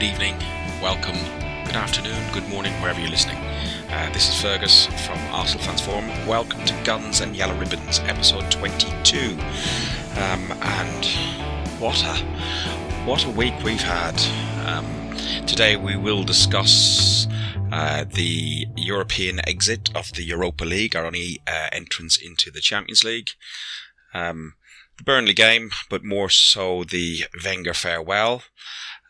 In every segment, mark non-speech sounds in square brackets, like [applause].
good evening, welcome, good afternoon, good morning, wherever you're listening. Uh, this is Fergus from Arsenal Fans Forum. Welcome to Guns and Yellow Ribbons, episode 22. Um, and what a what a week we've had. Um, today we will discuss uh, the European exit of the Europa League, our only uh, entrance into the Champions League. Um, the Burnley game, but more so the Wenger farewell.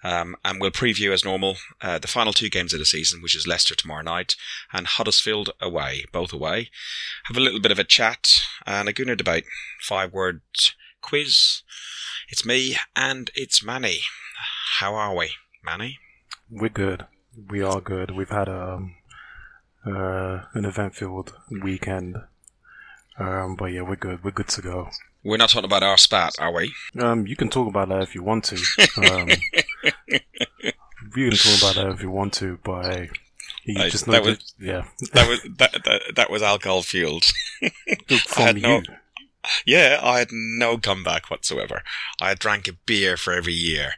Um, and we'll preview as normal uh, the final two games of the season, which is Leicester tomorrow night and Huddersfield away, both away. Have a little bit of a chat and a Gunner debate. Five word quiz. It's me and it's Manny. How are we, Manny? We're good. We are good. We've had um, uh, an event-filled weekend, um, but yeah, we're good. We're good to go. We're not talking about our spat, are we? Um, you can talk about that if you want to. Um, [laughs] you can talk about that if you want to, but I- just know that was- yeah, That was that that, that was alcohol [laughs] fueled. from had you. no- Yeah, I had no comeback whatsoever. I drank a beer for every year,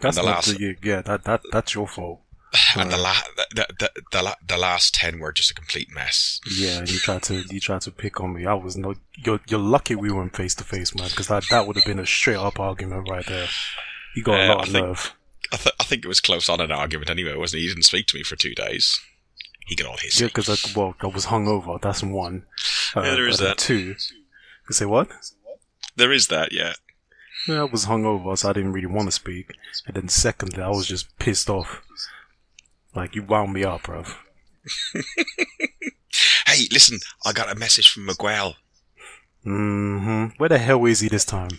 That's the last- the, yeah, that that that's your fault. [sighs] and the, la- the, the the la- the last ten were just a complete mess. Yeah, and you tried to you tried to pick on me. I was no. You're you're lucky we weren't face to face, man, because that that would have been a straight up argument right there. You got Uh, a lot I of think- nerve. I, th- I think it was close on an argument anyway, wasn't he? He didn't speak to me for two days. He got all his. Yeah, because I, well, I was hungover. That's one. Uh, Yeah, there is that. Two. You say what? There is that, yeah. Yeah, I was hungover, so I didn't really want to speak. And then secondly, I was just pissed off. Like you wound me up, bro. [laughs] Hey, listen, I got a message from Miguel. Mm-hmm. Where the hell is he this time?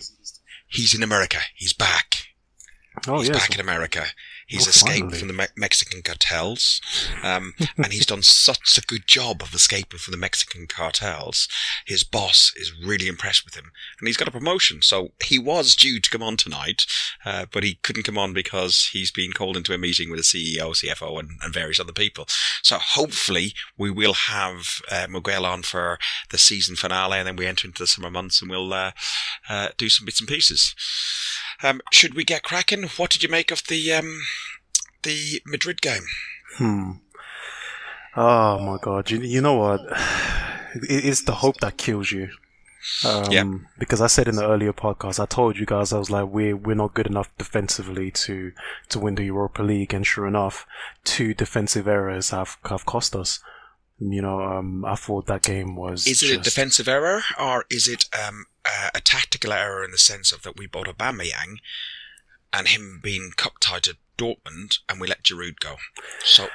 He's in America. He's back. Oh he's yes. back in America. He's Oh, escaped finally. from the Me- Mexican cartels, um, [laughs] and he's done such a good job of escaping from the Mexican cartels. His boss is really impressed with him, and he's got a promotion. So he was due to come on tonight, uh, but he couldn't come on because he's been called into a meeting with the CEO, CFO, and, and various other people. So hopefully we will have uh, Miguel on for the season finale, and then we enter into the summer months, and we'll uh, uh, do some bits and pieces. Um, should we get cracking? What did you make of the um, the Madrid game? Hmm. Oh my god! You, you know what? [sighs] It, it's the hope that kills you. Um, Yeah. Because I said in the earlier podcast, I told you guys I was like, we're we're not good enough defensively to to win the Europa League, and sure enough, two defensive errors have have cost us. You know, um, I thought that game was. Is it a defensive error or is it um, a, a tactical error in the sense of that we bought Aubameyang and him being cup tied to Dortmund and we let Giroud go? So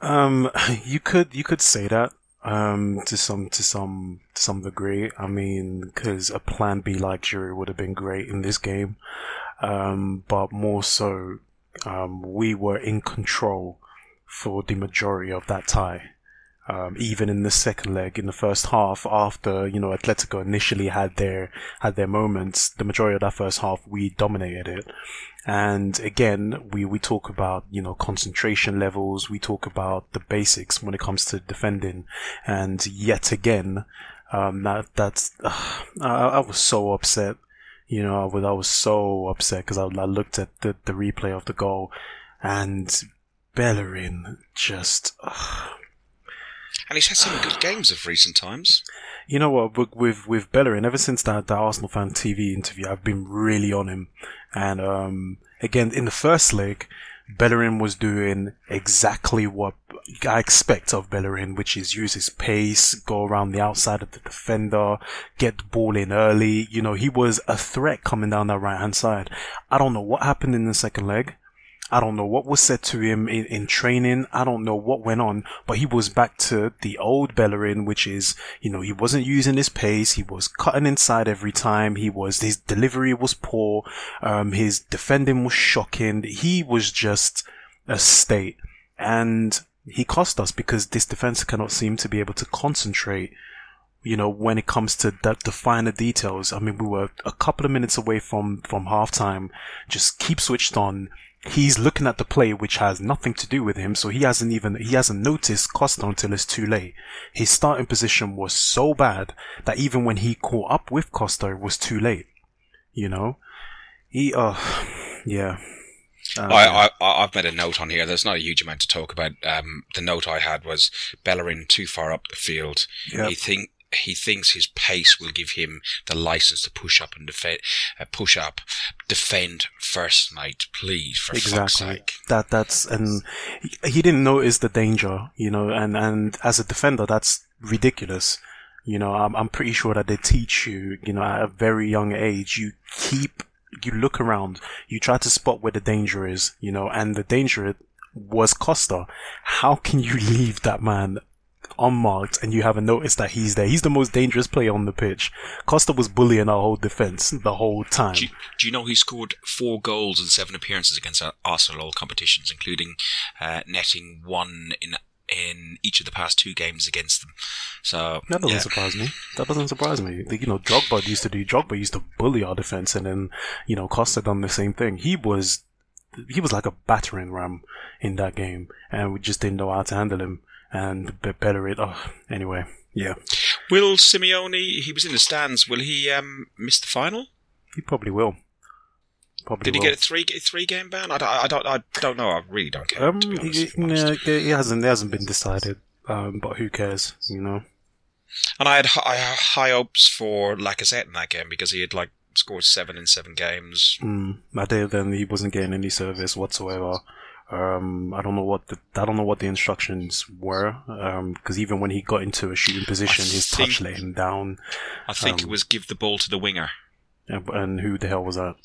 Um, [laughs] you could you could say that um to some to some to some degree. I mean, because a plan B like Giroud would have been great in this game, um, but more so, um, we were in control for the majority of that tie. Um, even in the second leg, in the first half, after you know Atletico initially had their had their moments, the majority of that first half we dominated it. And again, we, we talk about, you know, concentration levels. We talk about the basics when it comes to defending. And yet again, um, that, that's, [sighs] I, I was so upset. You know, I was, I was so upset because I, I looked at the, the replay of the goal and Bellerin just, [sighs] and he's had some good games of recent times. you know what, with, with, Bellerin, ever since that, that Arsenal fan TV interview, I've been really on him. And, um, again, in the first leg, Bellerin was doing exactly what I expect of Bellerin, which is use his pace, go around the outside of the defender, get the ball in early. You know, he was a threat coming down that right hand side. I don't know what happened in the second leg. I don't know what was said to him in, in training. I don't know what went on, but he was back to the old Bellerin, which is, you know, he wasn't using his pace. He was cutting inside every time. He was, his delivery was poor. Um, his defending was shocking. He was just a state. And he cost us because this defense cannot seem to be able to concentrate you know, when it comes to the, the finer details. I mean, we were a couple of minutes away from, from halftime. Just keep switched on. He's looking at the play, which has nothing to do with him. So he hasn't even, he hasn't noticed Costa until it's too late. His starting position was so bad that even when he caught up with Costa, it was too late. You know? He, uh, [sighs] yeah. Uh, I, I, I've made a note on here. There's not a huge amount to talk about. Um, the note I had was Bellerin too far up the field. Yep. He think he thinks his pace will give him the license to push up and defend, uh, push up, defend first night. Please, for fuck's exactly sake. that that's and he, he didn't notice the danger you know and and as a defender that's ridiculous you know I'm, I'm pretty sure that they teach you you know at a very young age you keep you look around you try to spot where the danger is you know and the danger was costa how can you [laughs] leave that man unmarked and you haven't noticed that he's there he's the most dangerous player on the pitch costa was bullying our whole defense the whole time Do you, do you know he scored four goals in seven appearances against Arsenal all competitions, including uh, netting one in in each of the past two games against them? So That doesn't yeah. surprise me. That doesn't surprise me. You know, Drogba used to do. Drogba used to bully our defense, and then you know Costa done the same thing. He was he was like a battering ram in that game, and we just didn't know how to handle him. And be- better it. Oh, anyway, yeah, Will Simeone? He was in the stands. Will he um, miss the final? he probably will. Probably Did he will. get a three three game ban? I don't, I don't I don't know. I really don't care. Um, honest, he, if I'm honest. yeah, it hasn't. It hasn't been decided. Um, but who cares? You know. And I had I had high hopes for Lacazette in that game because he had like scored seven in seven games. Mm, I did. Then he wasn't getting any service whatsoever. Um, I don't know what the I don't know what the instructions were. Um, because even when he got into a shooting position, his touch let him down. I think it Um, was give the ball to the winger. And, and who the hell was that?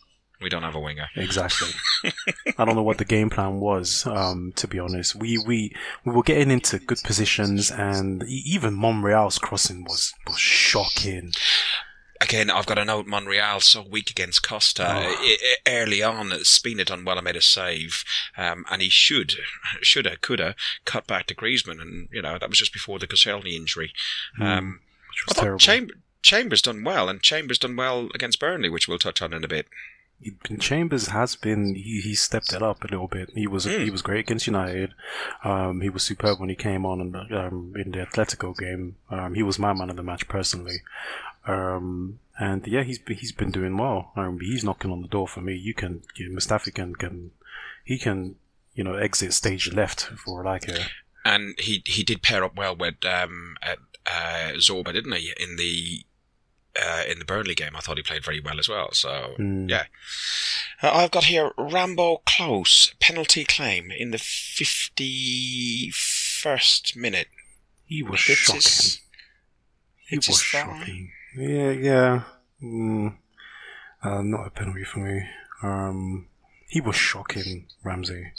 We don't have a winger. Exactly. [laughs] I don't know what the game plan was. Um, to be honest, we we we were getting into good positions, and even Monreal's crossing was was shocking. Again, I've got a note. Monreal so weak against Costa Oh. I- I- early on. Spina done well. I made a save, um, and he should, shoulda, coulda cut back to Griezmann, and you know that was just before the Koscielny injury. Um, Which I was thought. Chamber, Chambers done well, and Chambers done well against Burnley, which we'll touch on in a bit. Chambers has been he, he stepped it up a little bit. He was Mm. he was great against United. Um, he was superb when he came on in the, um, in the Atletico game. Um, he was my man of the match personally. Um, and yeah, he's been, he's been doing well. Um, he's knocking on the door for me. You can you, Mustafi can can he can you know exit stage left for like a And he he did pair up well with um, at, uh, Zorba, didn't he? In the uh, in the Burnley game, I thought he played very well as well. So Mm. yeah, uh, I've got here Rambo close penalty claim in the fifty first minute. he was shocking. his- He was shocking. Yeah, yeah. Mm, uh, not a penalty for me. Um, he was shocking, Ramsey.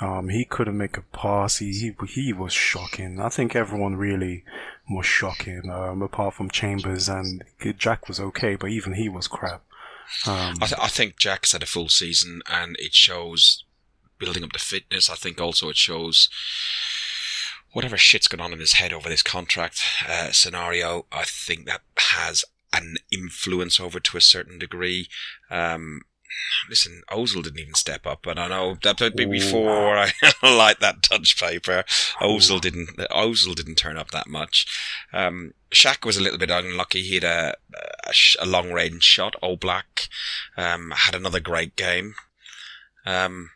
Um, he couldn't make a pass. He, he he was shocking. I think everyone really was shocking. Um, apart from Chambers and Jack was okay, but even he was crap. Um, I, th- I think Jack's had a full season, and it shows building up the fitness. I think also it shows whatever shit's going on in his head over this contract uh, scenario. I think that has an influence over to a certain degree. Um, listen, Ozil didn't even step up, and I know that would be before I [laughs] like that touch paper. Ozil didn't. Ozil didn't turn up that much. Um, Shaq was a little bit unlucky. He had a, a, a long range shot. All Black um, had another great game. Um,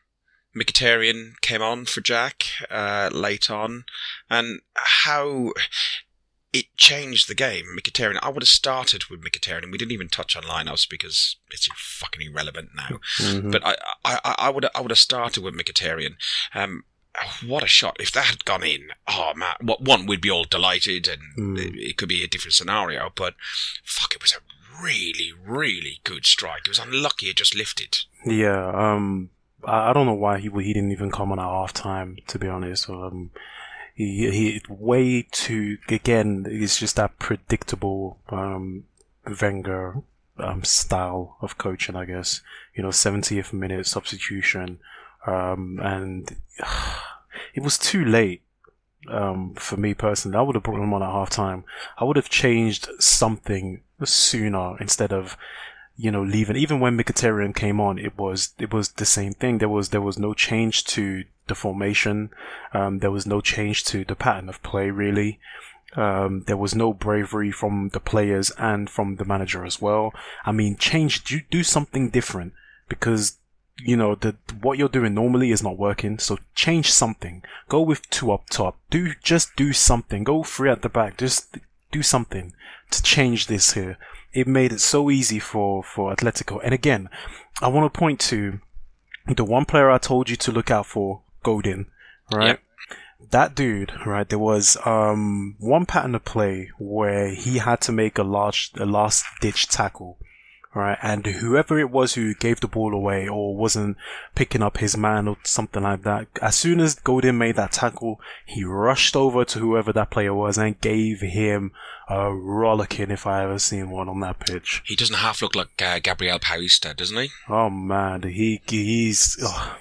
Mkhitaryan came on for Jack uh, late on, and how it changed the game. Mkhitaryan, I would have started with Mkhitaryan. We didn't even touch on lineups because it's fucking irrelevant now. mhm. But I, I, I- I would, I would have started with Mkhitaryan. Um, what a shot! If that had gone in, oh man, what one we'd be all delighted, and Mm. it, it could be a different scenario. But fuck, it was a really, really good strike. It was unlucky it just lifted. Yeah, um, I, I don't know why he he didn't even come on at half time. To be honest, um, he he way too again. It's just that predictable um Wenger um style of coaching. I guess you know, 70th minute substitution, um, and [sighs] it was too late. Um, for me personally, I would have brought him on at half time. I would have changed something sooner instead of you know, leaving. Even when Mkhitaryan came on, it was it was the same thing. There was there was no change to the formation. Um, there was no change to the pattern of play. Really, um, there was no bravery from the players and from the manager as well. I mean, change do do something different because you know, the what you're doing normally is not working. So change something. Go with two up top. Do just do something. Go three at the back. Just do something to change this here. It made it so easy for for Atletico. And again, I want to point to the one player I told you to look out for, Godin, right? Yep. That dude, right? There was um one pattern of play where he had to make a large, a last ditch tackle, right? And whoever it was who gave the ball away or wasn't picking up his man or something like that, as soon as Godin made that tackle, he rushed over to whoever that player was and gave him a rollicking if I ever seen one on that pitch. He doesn't half look like uh, Gabriel Paulista, doesn't he? Oh man, he he's. Oh,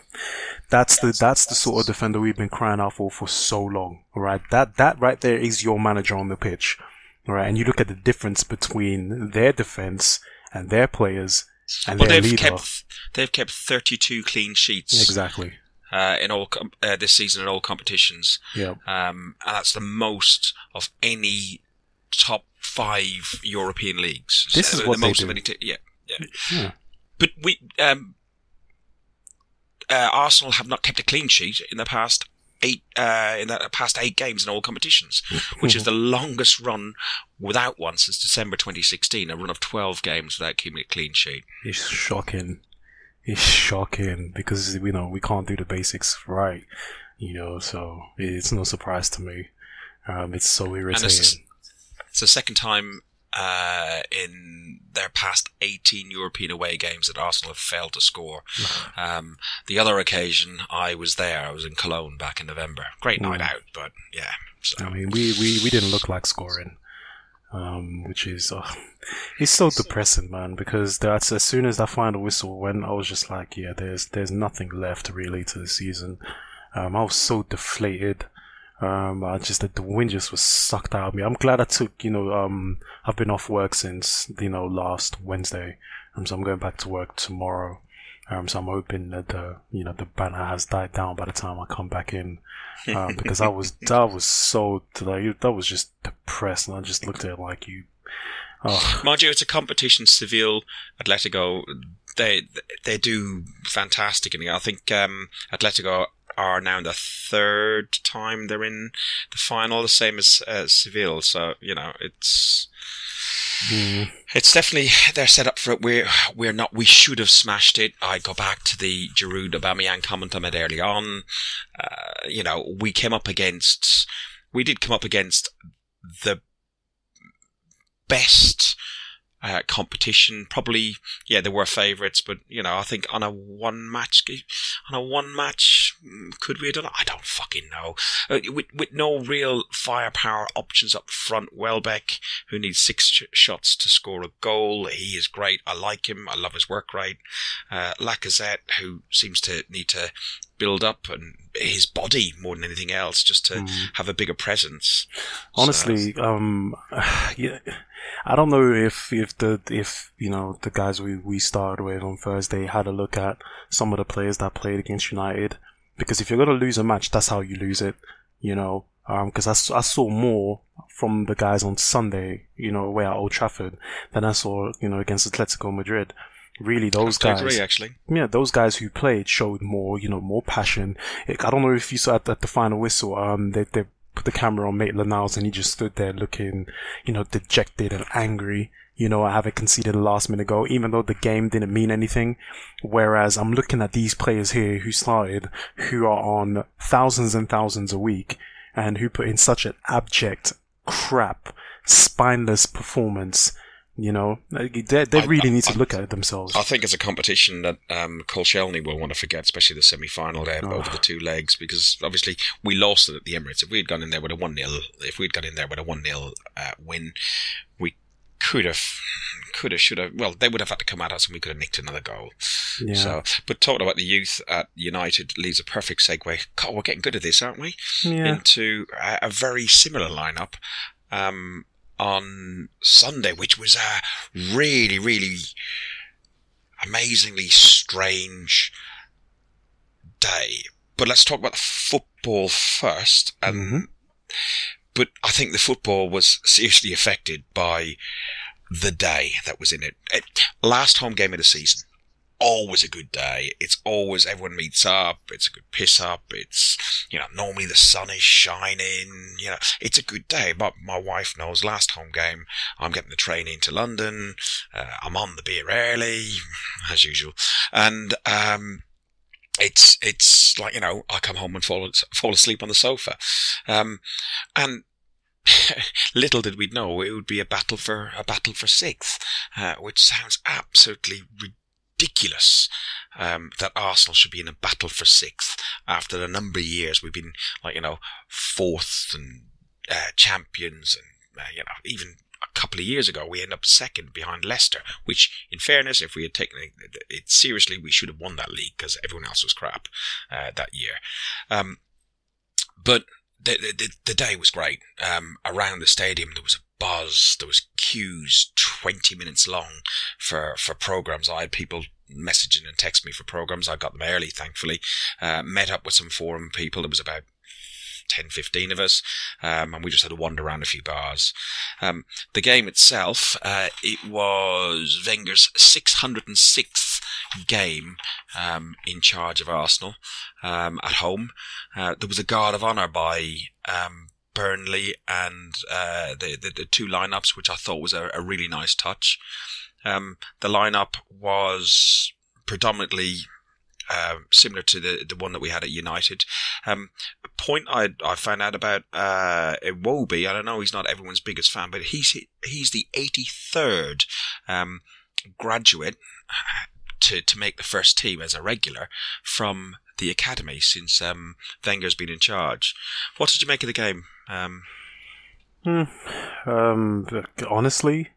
that's the that's the sort of defender we've been crying out for for so long, right? That that right there is your manager on the pitch, right? And you look at the difference between their defense and their players and well, their they've. Kept, they've kept 32 clean sheets. Exactly. Uh, in all com- uh, this season in all competitions. Yeah. Um, and that's the most of any top five European leagues. This so is what the most they do. of any. T- yeah, yeah, yeah. But we, um, uh, Arsenal have not kept a clean sheet in the past eight uh, in the past eight games in all competitions, which is [laughs] the longest run without one since December 2016. A run of 12 games without keeping a clean sheet. It's shocking. It's shocking because you know we can't do the basics right. You know, so it's no surprise to me. Um, it's so irritating. It's, it's the second time uh, in their past 18 European away games that Arsenal have failed to score. um, the other occasion, I was there. I was in Cologne back in November. Great night mm. out, but yeah. So. I mean, we, we, we didn't look like scoring. Um, which is uh, [laughs] it's so depressing, man. Because that's as soon as that final whistle went, I was just like, yeah, there's there's nothing left really to the season. Um, I was so deflated. Um, I just the wind just was sucked out of me. I'm glad I took, you know, um, I've been off work since you know last Wednesday, um, so I'm going back to work tomorrow. Um, so I'm hoping that the you know the banner has died down by the time I come back in, um, [laughs] because I was I was so like that was just depressed, and I just looked at it like you. Oh. Mind you, it's a competition. Seville, Atletico, they they do fantastic, I think um, Atletico are now the third time they're in the final, the same as uh, Seville. So you know, it's mm. it's definitely they're set up for it. We're we're not. We should have smashed it. I go back to the Giroud Aubameyang comment I made early on. Uh, you know, we came up against. We did come up against the best uh, competition. Probably, yeah, there were favourites, but you know, I think on a one match, on a one match, mm, could we have done it? I don't fucking know. Uh, with with no real firepower options up front, Welbeck, who needs six sh- shots to score a goal, he is great. I like him. I love his work rate. Uh, Lacazette, who seems to need to build up and his body more than anything else, just to mm. have a bigger presence. Honestly, so. um, [sighs] yeah, I don't know if if the if you know the guys we we started with on Thursday had a look at some of the players that played against United, because if you're gonna lose a match, that's how you lose it, you know. Because um, I, I saw more from the guys on Sunday, you know, away at Old Trafford, than I saw, you know, against Atletico Madrid really those guys agree, actually. Yeah those guys who played showed more you know more passion. I don't know if you saw at, at the final whistle um they, they put the camera on Maitland Niles and he just stood there looking you know dejected and angry you know, I haven't conceded a last minute goal, even though the game didn't mean anything. Whereas I'm looking at these players here who started, who are on thousands and thousands a week, and who put in such an abject, crap, spineless performance you know, they, they really I, need to I, look at it themselves. I think it's a competition that um, Koscielny will want to forget, especially the semi final there oh. over the two legs, because obviously we lost it at the Emirates. If we had gone in there with a 1 0, if we'd gone in there with a 1 0 uh, win, we could have, could have, should have. Well, they would have had to come at us, and we could have nicked another goal. Yeah. So, but talking about the youth at United leaves a perfect segue. God, we're getting good at this, aren't we? Yeah. Into a, a very similar lineup. Um, on Sunday, which was a really, really amazingly strange day. But let's talk about the football first. And, mm-hmm. But I think the football was seriously affected by the day that was in it. it last home game of the season. Always a good day. It's always everyone meets up. It's a good piss up. It's you know normally the sun is shining. You know it's a good day. But my wife knows last home game I'm getting the train into London. Uh, I'm on the beer early as usual, and um, it's it's like you know I come home and fall fall asleep on the sofa, um, and [laughs] little did we know it would be a battle for a battle for sixth, uh, which sounds absolutely ridiculous. Ridiculous um, that Arsenal should be in a battle for sixth after a number of years we've been like you know fourth and uh, champions and uh, you know even a couple of years ago, we ended up second behind Leicester, which, in fairness, if we had taken it, seriously, we should have won that league because everyone else was crap uh, that year. Um, but the, the, the, day was great. Um, around the stadium, there was a buzz. There was queues 20 minutes long for, for programs. I had people messaging and texting me for programs. I got them early, thankfully. Uh, met up with some forum people. There was about 10, 15 of us, um, and we just had to wander around a few bars. Um, the game itself, uh, it was Wenger's 606th game um, in charge of Arsenal um, at home. Uh, there was a guard of honour by um, Burnley and uh, the, the, the two lineups, which I thought was a, a really nice touch. Um, the lineup was predominantly uh, similar to the the one that we had at United. Um, a point I I found out about uh, Iwobi, I don't know, he's not everyone's biggest fan, but he's he's the 83rd um, graduate to to make the first team as a regular from the academy since um, Wenger's been in charge. What did you make of the game? Um, hmm. um, honestly,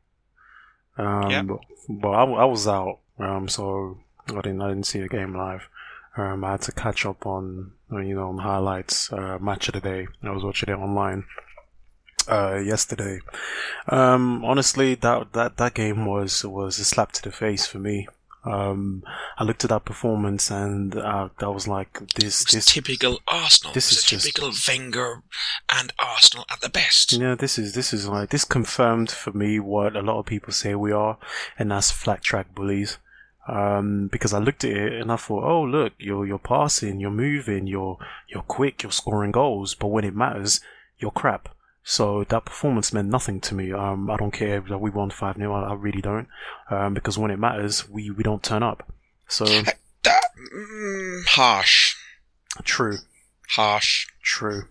um, yeah. well, I, I was out, um, so I didn't I didn't see the game live. Um, I had to catch up on you know on highlights. Uh, match of the day. I was watching it online uh, yesterday. Um, honestly, that that that game was was a slap to the face for me. Um, I looked at that performance and uh, I was like, "This, this typical Arsenal. This is typical just, Wenger and Arsenal at the best." Yeah, this is this is like this confirmed for me what a lot of people say we are, and that's flat track bullies. Um, because I looked at it and I thought, oh look, you're you're passing, you're moving, you're you're quick, you're scoring goals, but when it matters, you're crap. So that performance meant nothing to me. Um, I don't care that we won five 0 I, I, really don't, um, because when it matters, we we don't turn up. So that, mm, harsh. True. Harsh. True.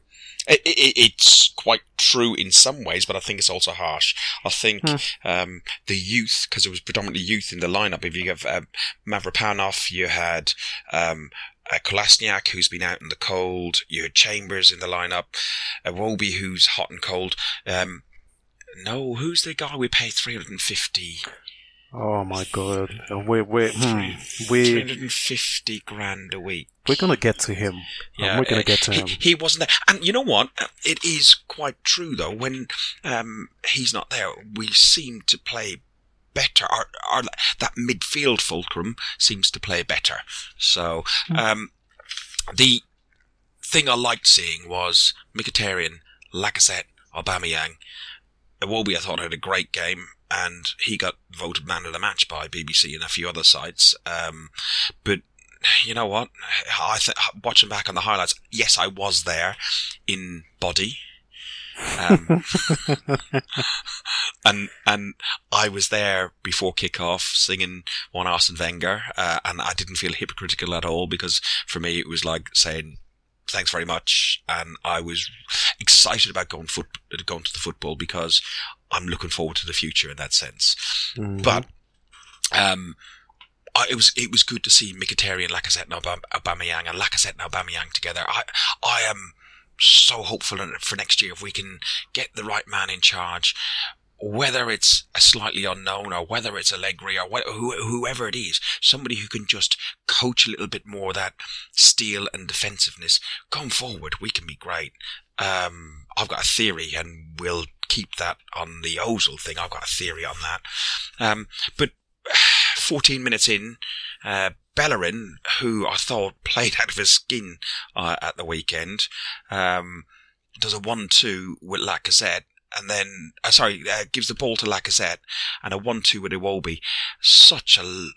It, it, it's quite true in some ways, but I think it's also harsh. I think mm. um, the youth, because it was predominantly youth in the lineup. If you have um, Mavropanos, you had um, uh, Kolasinac, who's been out in the cold. You had Chambers in the lineup. Iwobi, who's hot and cold. Um, no, who's the guy we pay 350? Oh my god. We're, we're, hmm, we're 350 grand a week. We're going to get to him. Yeah, we're going to get to he, him. He wasn't there. And you know what? It is quite true though. When um, he's not there, we seem to play better. Our, our, that midfield fulcrum seems to play better. So, hmm. um, the thing I liked seeing was Mkhitaryan, Lacazette, Aubameyang. Iwobi, I thought had a great game and he got voted man of the match by BBC and a few other sites. Um, but you know what? I th- watching back on the highlights, yes, I was there in body. Um, [laughs] and and I was there before kickoff singing one Arsene Wenger, uh, and I didn't feel hypocritical at all because for me it was like saying thanks very much, and I was excited about going foot going to the football because I'm looking forward to the future in that sense. Mm-hmm. But um, I, it was it was good to see Mkhitaryan, Lacazette, and Aubameyang, and Lacazette and Aubameyang together. I I am so hopeful for next year if we can get the right man in charge. Whether it's a slightly unknown or whether it's Allegri or wh- whoever it is, somebody who can just coach a little bit more that steel and defensiveness going forward, we can be great. Um, I've got a theory and we'll keep that on the Ozil thing. I've got a theory on that. Um, but 14 minutes in, uh, Bellerin, who I thought [laughs] played out of his skin uh, at the weekend, um, does a one-two with Lacazette, and then uh, sorry, uh, gives the ball to Lacazette and a one-two with Iwobi. Such a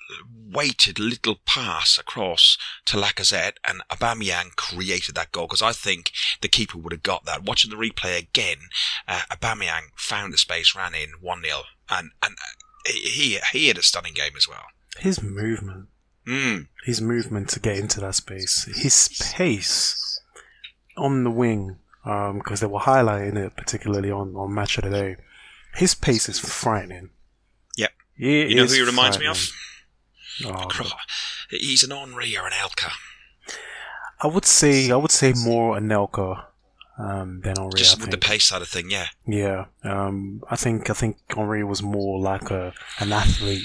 weighted little pass across to Lacazette, and Aubameyang created that goal because I think the keeper would have got that. Watching the replay again, uh, Aubameyang found the space, ran in one 0 and and he he had a stunning game as well. His movement, Mm. his movement to get into that space, his pace on the wing, because they were highlighting it particularly on, on Match of the Day. His pace is frightening. Yep. It You know who he reminds me of? Oh, He's an Henri or Anelka. I would say I would say more Anelka um, than Henri. Just I with the pace side of thing, yeah. Yeah, um, I think I think Henri was more like a an athlete.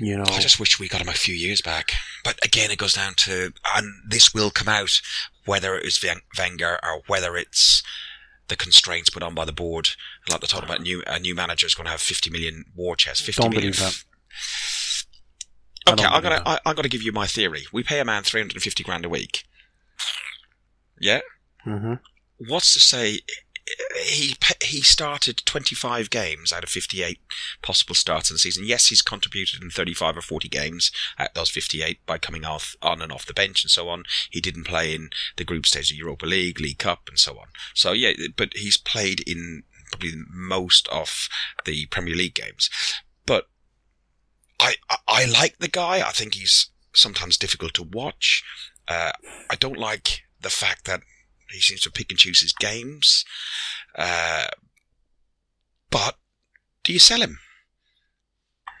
You know, I just wish we got him a few years back. But again, it goes down to, and this will come out, whether it was Wen- Wenger or whether it's the constraints put on by the board. Like they talked about, new a new manager is going to have 50 million war chest. 50 Don't million. believe that. Okay, believe gonna I, I'm gonna give you my theory. We pay a man 350 grand a week. Yeah. hmm What's to say? He he started 25 games out of 58 possible starts in the season. Yes, he's contributed in 35 or 40 games of those 58 by coming off on and off the bench and so on. He didn't play in the group stage of Europa League, League Cup, and so on. So yeah, but he's played in probably most of the Premier League games. But I I, I like the guy. I think he's sometimes difficult to watch. Uh, I don't like the fact that he seems to pick and choose his games. Uh, but do you sell him?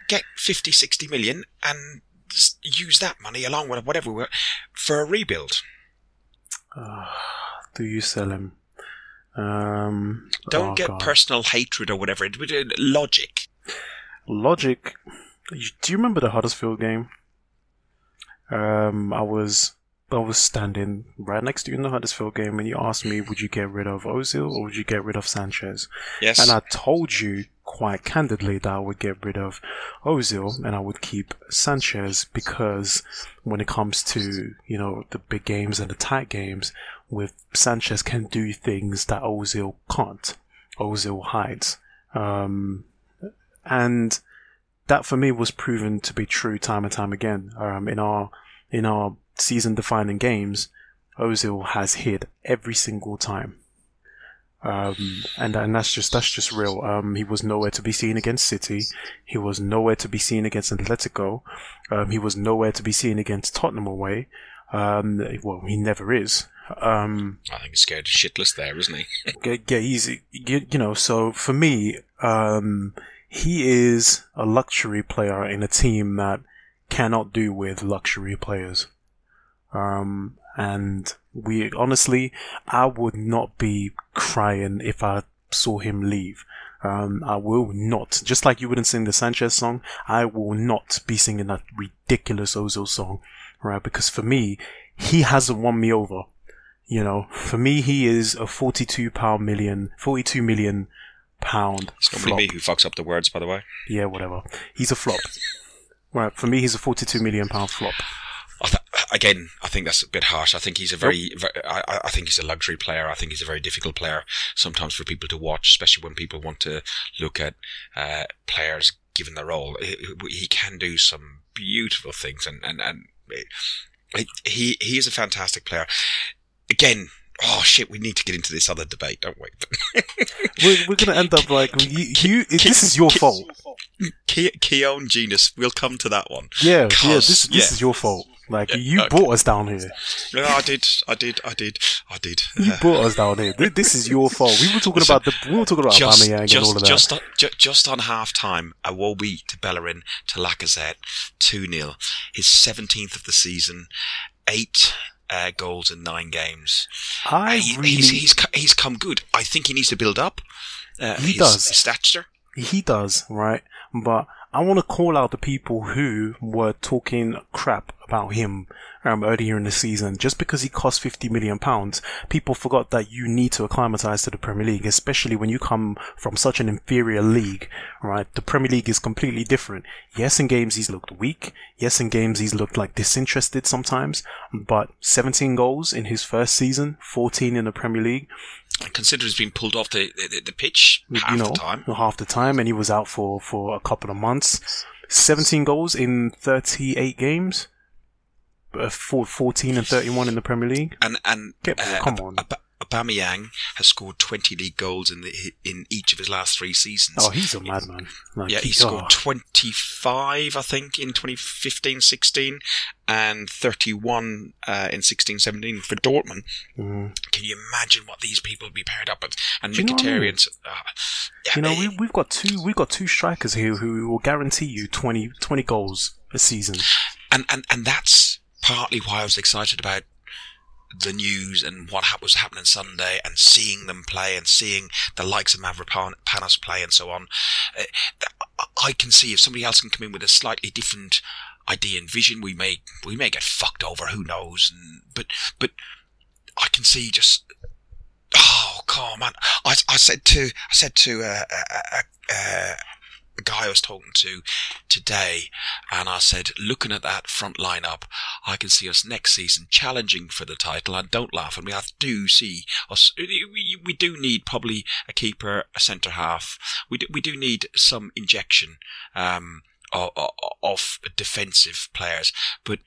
Get 50, 60 million and use that money along with whatever we- for a rebuild. Uh, do you sell him? Um, Don't oh, get God. personal hatred or whatever. It would- uh, Logic. Logic. Do you remember the Huddersfield game? Um, I was I was standing right next to you in the Huddersfield game, and you asked me, would you get rid of Ozil or would you get rid of Sanchez? Yes. And I told you quite candidly that I would get rid of Ozil and I would keep Sanchez because when it comes to, you know, the big games and the tight games, with Sanchez can do things that Ozil can't. Ozil hides. Um, and that for me was proven to be true time and time again. Um, in our, in our season defining games, Ozil has hit every single time. Um, and and that's just that's just real. Um, he was nowhere to be seen against City. He was nowhere to be seen against Atletico. Um, he was nowhere to be seen against Tottenham away. Um, well, he never is. Um, I think he's scared shitless there, isn't he? [laughs] easy, you, you know. So for me, um, he is a luxury player in a team that cannot do with luxury players. Um, and we honestly, I would not be crying if I saw him leave. Um, I will not, just like you wouldn't sing the Sanchez song, I will not be singing that ridiculous Ozil song, right? Because for me, he hasn't won me over. You know, for me, he is a 42 pound million, 42 million pound It's normally flop. me who fucks up the words, by the way. Yeah, whatever. He's a flop. Right, for me, he's a 42 million pound flop. I th- again, I think that's a bit harsh. I think he's a very, very I, I- think he's a luxury player. I think he's a very difficult player sometimes for people to watch, especially when people want to look at uh, players given the role. He, he can do some beautiful things, and and and it, he he is a fantastic player. Again. Oh shit! We need to get into this other debate, don't we? [laughs] We're, we're gonna end up like you. you this is your fault. Ke- Keown Genius. We'll come to that one. Yeah, yeah. This this yeah. is your fault. Like Yeah, you okay. brought us down here. No, I did, I did, I did, I did. You brought us down here. This is your [laughs] fault. We were talking So, about the. We were talking about just, Aubameyang and all of that. just, on, ju- just on half time, a Iwobi to Bellerin to Lacazette, 2 0. His 17th of the season, eight uh, goals in nine games. I Uh, he- really. he's, he's, he's come good. I think he needs to build up. Uh, He his, does. His stature. He does, right? But I want to call out the people who were talking crap about him um, earlier in the season. Just because he cost 50 million pounds, people forgot that you need to acclimatize to the Premier League, especially when you come from such an inferior league, right? The Premier League is completely different. Yes, in games he's looked weak. Yes, in games he's looked like disinterested sometimes, but 17 goals in his first season, 14 in the Premier League. consider he's been pulled off the, the, the pitch half you know, the time. half the time, and he was out for, for a couple of months. 17 goals in 38 games. Uh, 14 and 31 in the Premier League. And and Get- uh, come on. Ab- Aubameyang has scored 20 league goals in the in each of his last three seasons. Oh, he's a madman. Like, yeah, he oh. scored 25, I think, in 2015-16 and 31 uh, in 16-17 for Dortmund. Mm. Can you imagine what these people would be paired up with? And Do you know I mean? Uh, yeah, You know, we, we've got two, we've got two strikers here who will guarantee you 20, 20 goals a season. and, and, and that's partly why I was excited about the news and what was happening Sunday and seeing them play and seeing the likes of Mavropanos play and so on. Uh, I can see if somebody else can come in with a slightly different idea and vision, we may we may get fucked over. Who knows? And, but but I can see just. Oh, come on! I, I said to I said to uh, a, a, guy I was talking to today, and I said, looking at that front lineup, I can see us next season challenging for the title. And don't laugh at me, I do see us. We, we do need probably a keeper, a centre half. We do, we do need some injection um, of, of defensive players, but.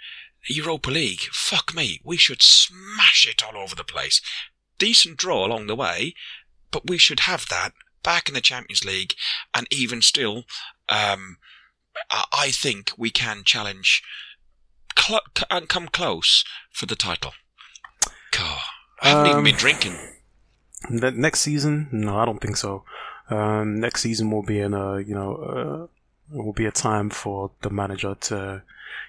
Europa League, fuck me, we should smash it all over the place. Decent draw along the way, but we should have that back in the Champions League, and even still, um, I think we can challenge cl- c- and come close for the title. God, I haven't even Um, been drinking. Ne- next season, no, I don't think so. Um, next season will be in a, you know, uh, will be a time for the manager to,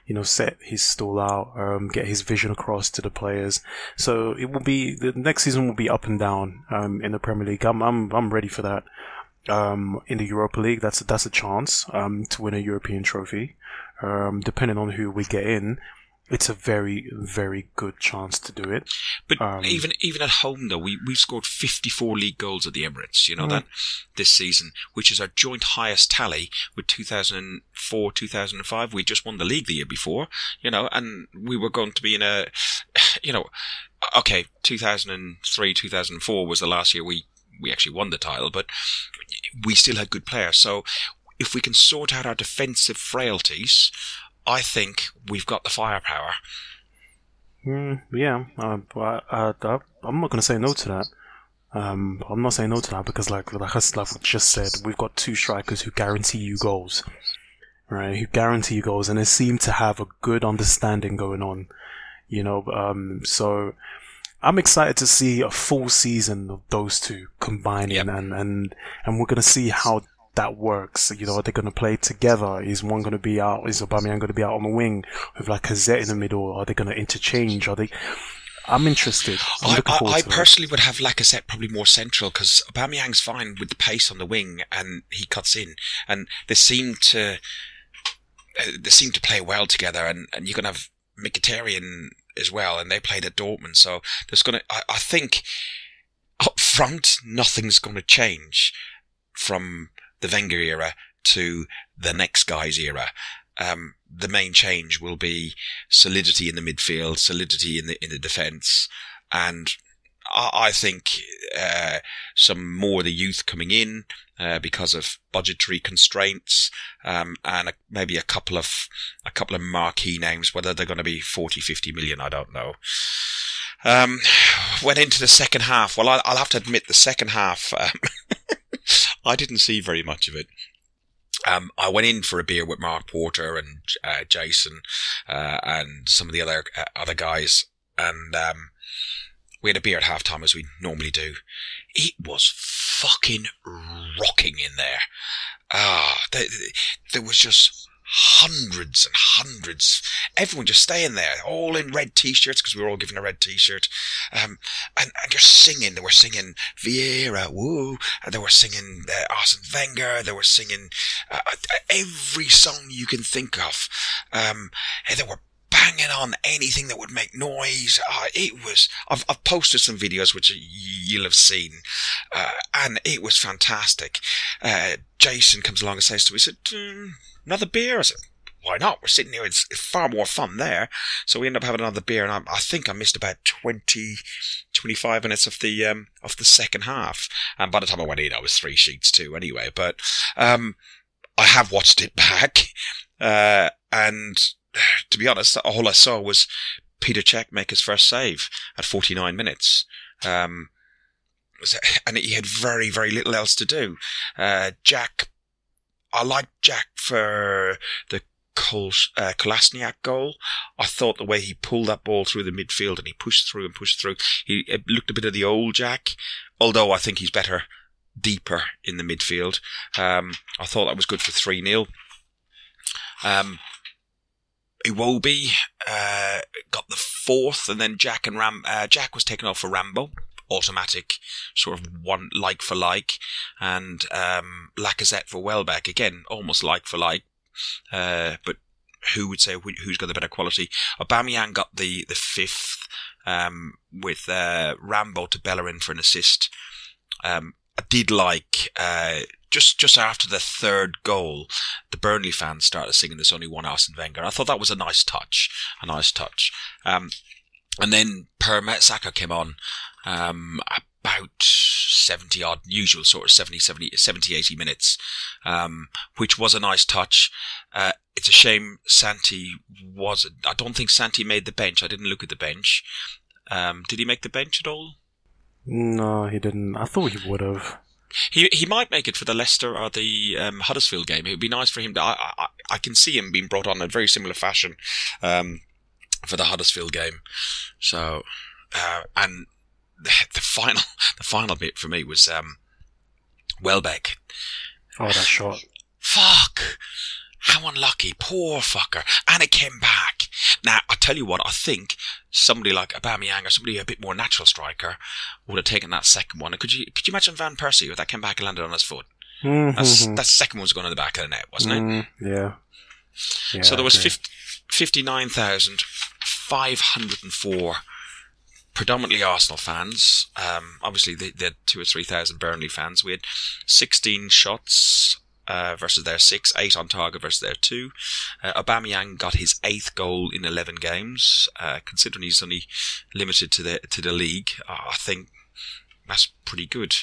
you know, set his stall out, um, get his vision across to the players. So it will be the next season will be up and down um, in the Premier League. I'm I'm I'm ready for that. Um, in the Europa League, that's that's a chance um, to win a European trophy. Um, depending on who we get in, it's a very very good chance to do it. But um, even even at home though, we we've scored 54 league goals at the Emirates. You know Mm. that this season, which is our joint highest tally with 2004 2005. We just won the league the year before. You know, and we were going to be in a, [sighs] you know, okay, 2003 2004 was the last year we we actually won the title, but we still had good players. So if we can sort out our defensive frailties, I think we've got the firepower. Mm, yeah, uh, uh, I'm not going to say no to that. Um, I'm not saying no to that because, like, like I s- like we just said, we've got two strikers who guarantee you goals, right? Who guarantee you goals, and they seem to have a good understanding going on. You know, um, so I'm excited to see a full season of those two combining, Yep. and and and we're going to see how that works. You know, are they going to play together? Is one going to be out? Is Aubameyang going to be out on the wing with like a Z in the middle? Are they going to interchange? Are they? I'm interested. I'm I, I, I to personally would have Lacazette probably more central because Aubameyang's fine with the pace on the wing and he cuts in, and they seem to uh, they seem to play well together. And, and you can have Mkhitaryan as well, and they played at Dortmund, so there's gonna. I, I think up front nothing's going to change from the Wenger era to the next guy's era. Um, the main change will be solidity in the midfield, solidity in the in the defence, and I, I think uh, some more of the youth coming in uh, because of budgetary constraints, um, and a, maybe a couple of a couple of marquee names. Whether they're going to be 40, 50 million, I don't know. Um, [sighs] went into the second half. Well, I, I'll have to admit the second half. Um, [laughs] I didn't see very much of it. Um, I went in for a beer with Mark Porter and uh, Jason uh, and some of the other uh, other guys, and um, we had a beer at halftime as we normally do. It was fucking rocking in there. Ah, there, there was just hundreds and hundreds. Everyone just staying there, all in red t-shirts because we were all given a red t-shirt, um, and and just singing. They were singing Vieira, woo, they were singing uh, Arsene Wenger. They were singing uh, uh, every song you can think of. Um, they were banging on anything that would make noise. Uh, it was. I've, I've posted some videos which you'll have seen, uh, and it was fantastic. Uh, Jason comes along and says to me, said, "Mm, "Another beer?" I said. Why not? We're sitting here. It's, it's far more fun there. So we end up having another beer, and I, I think I missed about 20, 25 minutes of the um, of the second half. And by the time I went in, I was three sheets too anyway. But um, I have watched it [laughs] back, uh, and to be honest, all I saw was Peter Cech make his first save at 49 minutes. Um, and he had very, very little else to do. Uh, Jack, I like Jack for the Kol- uh, Kolasinac goal. I thought the way he pulled that ball through the midfield and he pushed through and pushed through, he looked a bit of the old Jack, although I think he's better deeper in the midfield. Um, I thought that was good for 3 0. Um, Iwobi uh, got the fourth, and then Jack and Ram. Uh, Jack was taken off for Rambo, automatic, sort of one like for like, and um, Lacazette for Welbeck again, almost like for like, uh, but who would say who's got the better quality? Aubameyang got the the fifth um, with uh, Rambo to Bellerin for an assist. Um, I did like uh, just just after the third goal, the Burnley fans started singing "There's only one Arsene Wenger." I thought that was a nice touch, a nice touch. Um, and then Per Mertesacker came on um, about 70 odd, usual sort of 70, 70, 70 80 minutes, um, which was a nice touch. Uh, it's a shame Santi was. I don't think Santi made the bench. I didn't look at the bench. Um, did he make the bench at all? No, he didn't. I thought he would have. He he might make it for the Leicester or the um, Huddersfield game. It would be nice for him to. I, I, I can see him being brought on in a very similar fashion um, for the Huddersfield game. So uh, and the, [laughs] the, final the final bit for me was um, Welbeck. Oh, that shot! Fuck! How unlucky, poor fucker. And it came back. Now, I tell you what, I think somebody like Aubameyang or somebody a bit more natural striker would have taken that second one. Could you could you imagine Van Persie if that came back and landed on his foot? Mm-hmm. that second one was going in the back of the net, wasn't it? Mm, yeah. yeah. So there was 50, 59,504 predominantly Arsenal fans. Um, obviously, they, they, had two or three thousand Burnley fans. We had 16 shots uh, versus their six, eight on target versus their two. Uh, Aubameyang got his eighth goal in 11 games. Uh, considering he's only limited to the to the league, I think that's pretty good.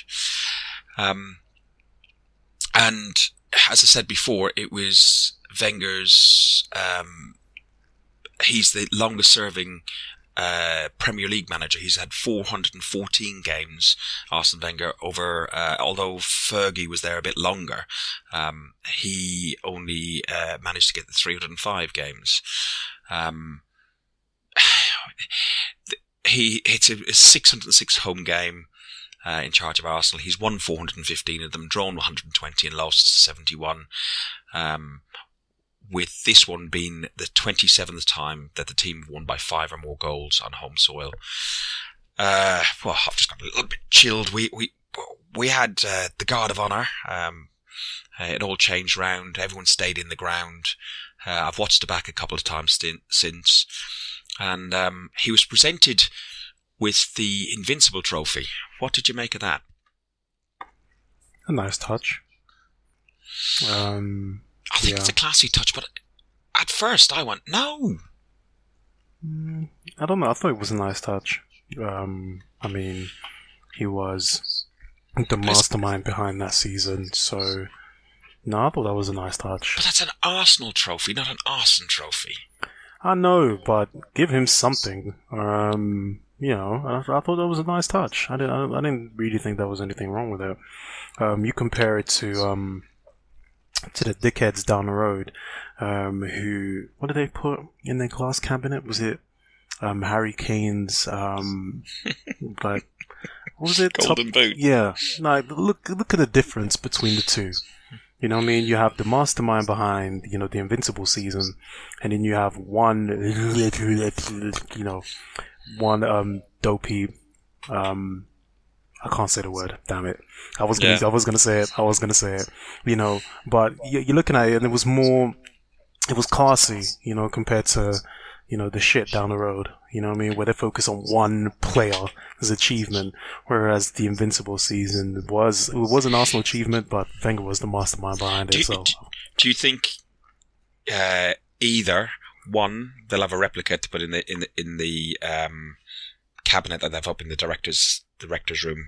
Um, and as I said before, it was Wenger's. Um, he's the longest serving uh, Premier League manager. He's had 414 games, Arsene Wenger, over, uh, although Fergie was there a bit longer, um, he only uh, managed to get the 305 games. Um, [sighs] he hits a, a 606 home game. Uh, in charge of Arsenal, he's won 415 of them, drawn 120 and lost 71. Um, with this one being the 27th time that the team won by five or more goals on home soil. Uh, well, I've just got a little bit chilled. We, we, we had, uh, the guard of honor. Um, uh, it all changed round. Everyone stayed in the ground. Uh, I've watched it back a couple of times since. And, um, he was presented with the Invincible trophy. What did you make of that? A nice touch. Um, I think yeah. it's a classy touch, but at first I went, no. Mm, I don't know. I thought it was a nice touch. Um, I mean, he was the mastermind behind that season, so no, I thought that was a nice touch. But that's an Arsenal trophy, not an Arsenal trophy. I know, but give him something. Um, you know, I, I, thought that was a nice touch. I didn't, I, I, didn't really think there was anything wrong with it. Um, you compare it to um, to the dickheads down the road um, who what did they put in their glass cabinet? Was it um, Harry Kane's um, [laughs] like what was it? Golden Top, boot. Yeah. No, look look at the difference between the two. You know what I mean? You have the mastermind behind, you know, the Invincible season, and then you have one, [laughs] you know, one um, dopey um, I can't say the word. Damn it! I was gonna, yeah. I was gonna say it. I was gonna say it. You know, but you're looking at it, and it was more, it was classy. You know, compared to, you know, the shit down the road. You know what I mean? Where they focus on one player as achievement, whereas the Invincible season was it was an Arsenal achievement, but Wenger was the mastermind behind it. You, so, do you think uh, either one they'll have a replica to put in the in the in the um, cabinet that they've up in the directors directors room,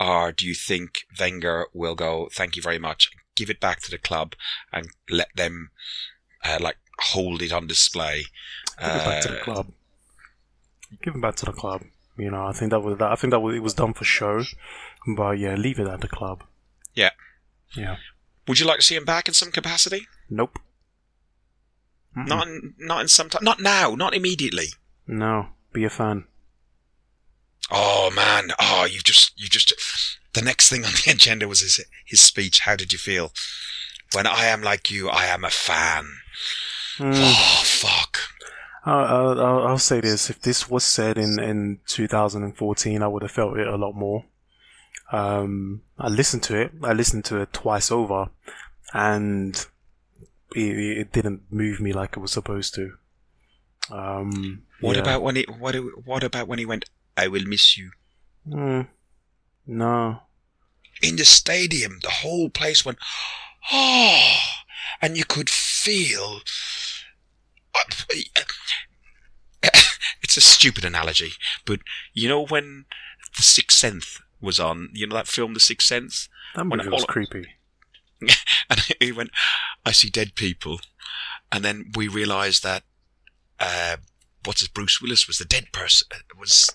or do you think Wenger will go? Thank you very much. Give it back to the club and let them uh, like hold it on display. Give it back to the Uh, club. Give it back to the club. You know, I think that was that. I think that was, it was done for show, but yeah, leave it at the club. Yeah. Yeah. Would you like to see him back in some capacity? Nope. Mm-mm. Not in, not in some time. Not now. Not immediately. No. Be a fan. Oh man. Oh, you just you just. The next thing on the [laughs] agenda was his his speech. How did you feel? When I am like you, I am a fan. Mm. Oh fuck. I'll, I'll, I'll- say this: if this was said in in 2014, I would have felt it a lot more. Um, I listened to it. I listened to it twice over, and it, it didn't move me like it was supposed to. Um, What yeah. about when he what what about when he went? I will miss you. Mm, no. in the stadium, the whole place went, oh, and you could feel. It's a stupid analogy, but you know when The Sixth Sense was on, you know that film, The Sixth Sense, That When movie was all- creepy. [laughs] and he went, I see dead people, and then we realised that, uh, what's his Bruce Willis was the dead person, was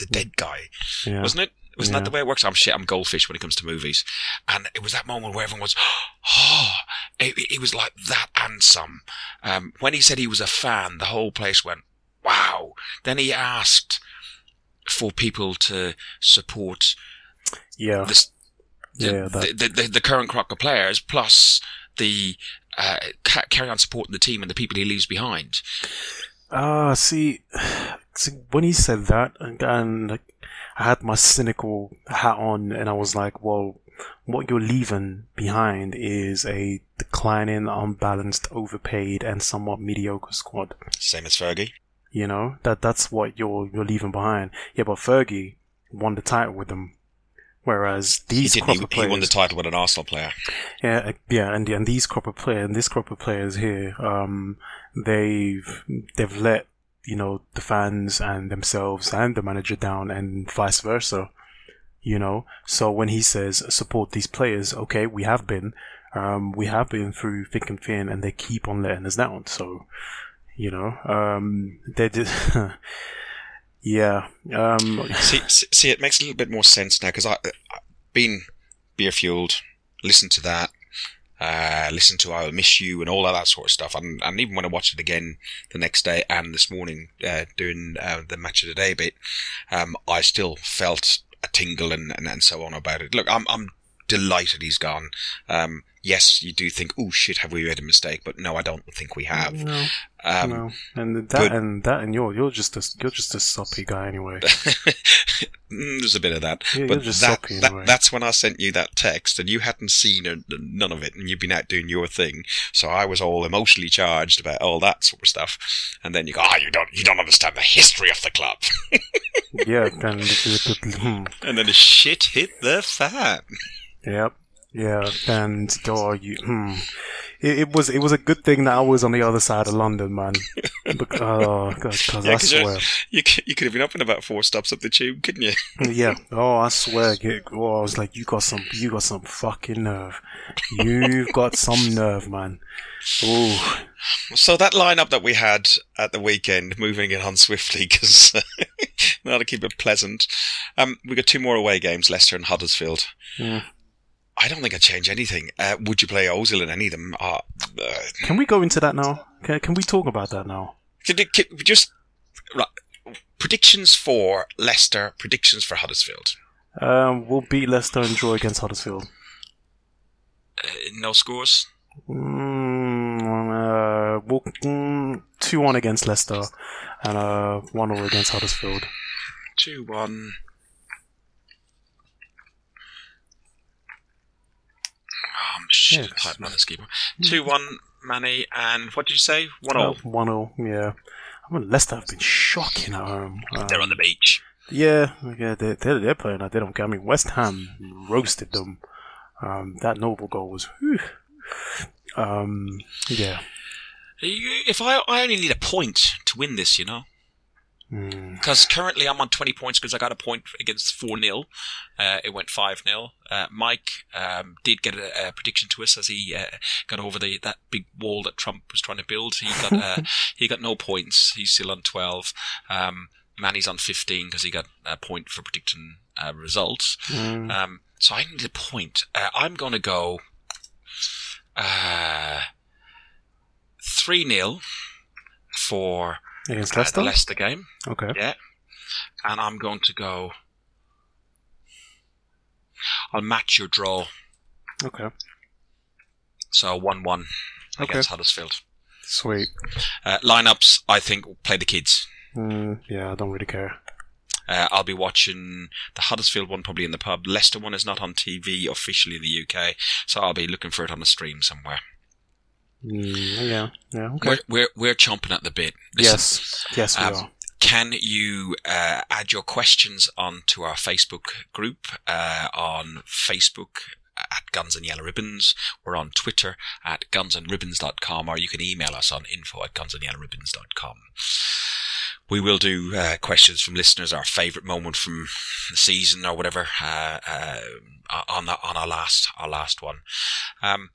the dead guy, Yeah. wasn't it? Wasn't Yeah. that the way it works? I'm shit. I'm goldfish when it comes to movies, and it was that moment where everyone was, [gasps] oh, it, it was like that and some. Um, when he said he was a fan, the whole place went, wow. Then he asked for people to support yeah. this, the, Yeah, the, the, the current Crocker players plus the uh, carry on supporting the team and the people he leaves behind. Ah, see, see, when he said that, and, and like, I had my cynical hat on, and I was like, well, what you're leaving behind is a declining, unbalanced, overpaid, and somewhat mediocre squad. Same as Fergie. You know that that's what you're you're leaving behind. Yeah, but Fergie won the title with them, whereas these He, he players, won the title with an Arsenal player. yeah, uh, yeah, and and these crop of players, and this crop of players here, um, they've they've let you know the fans and themselves and the manager down, and vice versa. You know, so when he says support these players, okay, we have been, um, we have been through thick and thin, and they keep on letting us down. So, you know, um, they did. [laughs] yeah, um, see, see, it makes a little bit more sense now because I, I been beer fueled, listened to that, uh, listened to "I'll Miss You" and all of that sort of stuff, and, and even when I watched it again the next day and this morning uh, doing uh, the match of the day bit, um, I still felt a tingle and, and, and so on about it. Look, I'm I'm delighted he's gone. Um, yes, you do think, oh shit, have we made a mistake? But no, I don't think we have. no, Um, no, and that but- and that and you're you're just a you're just a soppy guy anyway. [laughs] [laughs] Mm, There's a bit of that, Yeah, but that, that anyway. that's when I sent you that text, and you hadn't seen a, none of it, and you'd been out doing your thing. So I was all emotionally charged about all that sort of stuff, and then you go, "Ah, you don't, you don't understand the history of the club," [laughs] yeah, and the- the- and then the shit hit the fan. yep, yeah, and oh, you, hmm. It, it was it was a good thing that I was on the other side of London, man. Because [laughs] oh, because Yeah, I 'cause swear, You you could have been up in about four stops up the tube, couldn't you? [laughs] yeah. Oh, I swear. Oh, I was like, you got some, you got some fucking nerve. You've got some nerve, man. Oh, So that lineup that we had at the weekend, moving it on swiftly because now to keep it pleasant. Um, we got two more away games: Leicester and Huddersfield. Yeah. I don't think I'd change anything. Uh, would you play Ozil in any of them? Uh, uh can we go into that now? Can, can we talk about that now? Can, can, just right, predictions for Leicester, predictions for Huddersfield. Um, we'll beat Leicester and draw against Huddersfield. Uh, no scores? Mm, uh, we'll, mm, 2 1 against Leicester and uh, 1 0 against Huddersfield. 2 1. I'm shit typing on this keyboard. Two one, Manny, and what did you say? One all. One 0 Yeah. I mean, Leicester have been shocking at home. Um, They're on the beach. Yeah, yeah, they're, they're, they're playing out. They don't care. I mean, West Ham roasted them. Um, that noble goal was. Whew. Um, yeah. You- If I, I only need a point to win this, you know. Mm. Because currently I'm on 20 points because I got a point against 4 0. Uh, it went 5 0. Uh, Mike um, did get a, a, prediction to us as he uh, got over the that big wall that Trump was trying to build. He got uh, [laughs] he got no points. He's still on 12. Um, Manny's on 15 because he got a point for predicting uh, results. Mm. Um, so I need a point. Uh, I'm going to go 3 0 for Against uh, Leicester? Leicester game. Okay. Yeah. And I'm going to go. I'll match your draw. Okay. So 1 1 Okay. against Huddersfield. Sweet. Uh, lineups, I think, play the kids. Mm, yeah, I don't really care. Uh, I'll be watching the Huddersfield one probably in the pub. Leicester one is not on TV officially in the UK, so I'll be looking for it on the stream somewhere. Mm, yeah. Yeah. Okay. We're, we're, we're chomping at the bit. Listen, yes. Yes, we um, are. Can you uh, add your questions onto our Facebook group uh, on Facebook at Guns and Yellow Ribbons? We're on Twitter at gunsandribbons.com or you can email us on info at gunsandyellowribbons.com. We will do uh, questions from listeners, our favourite moment from the season or whatever, uh, uh, on the, on our last our last one. Um,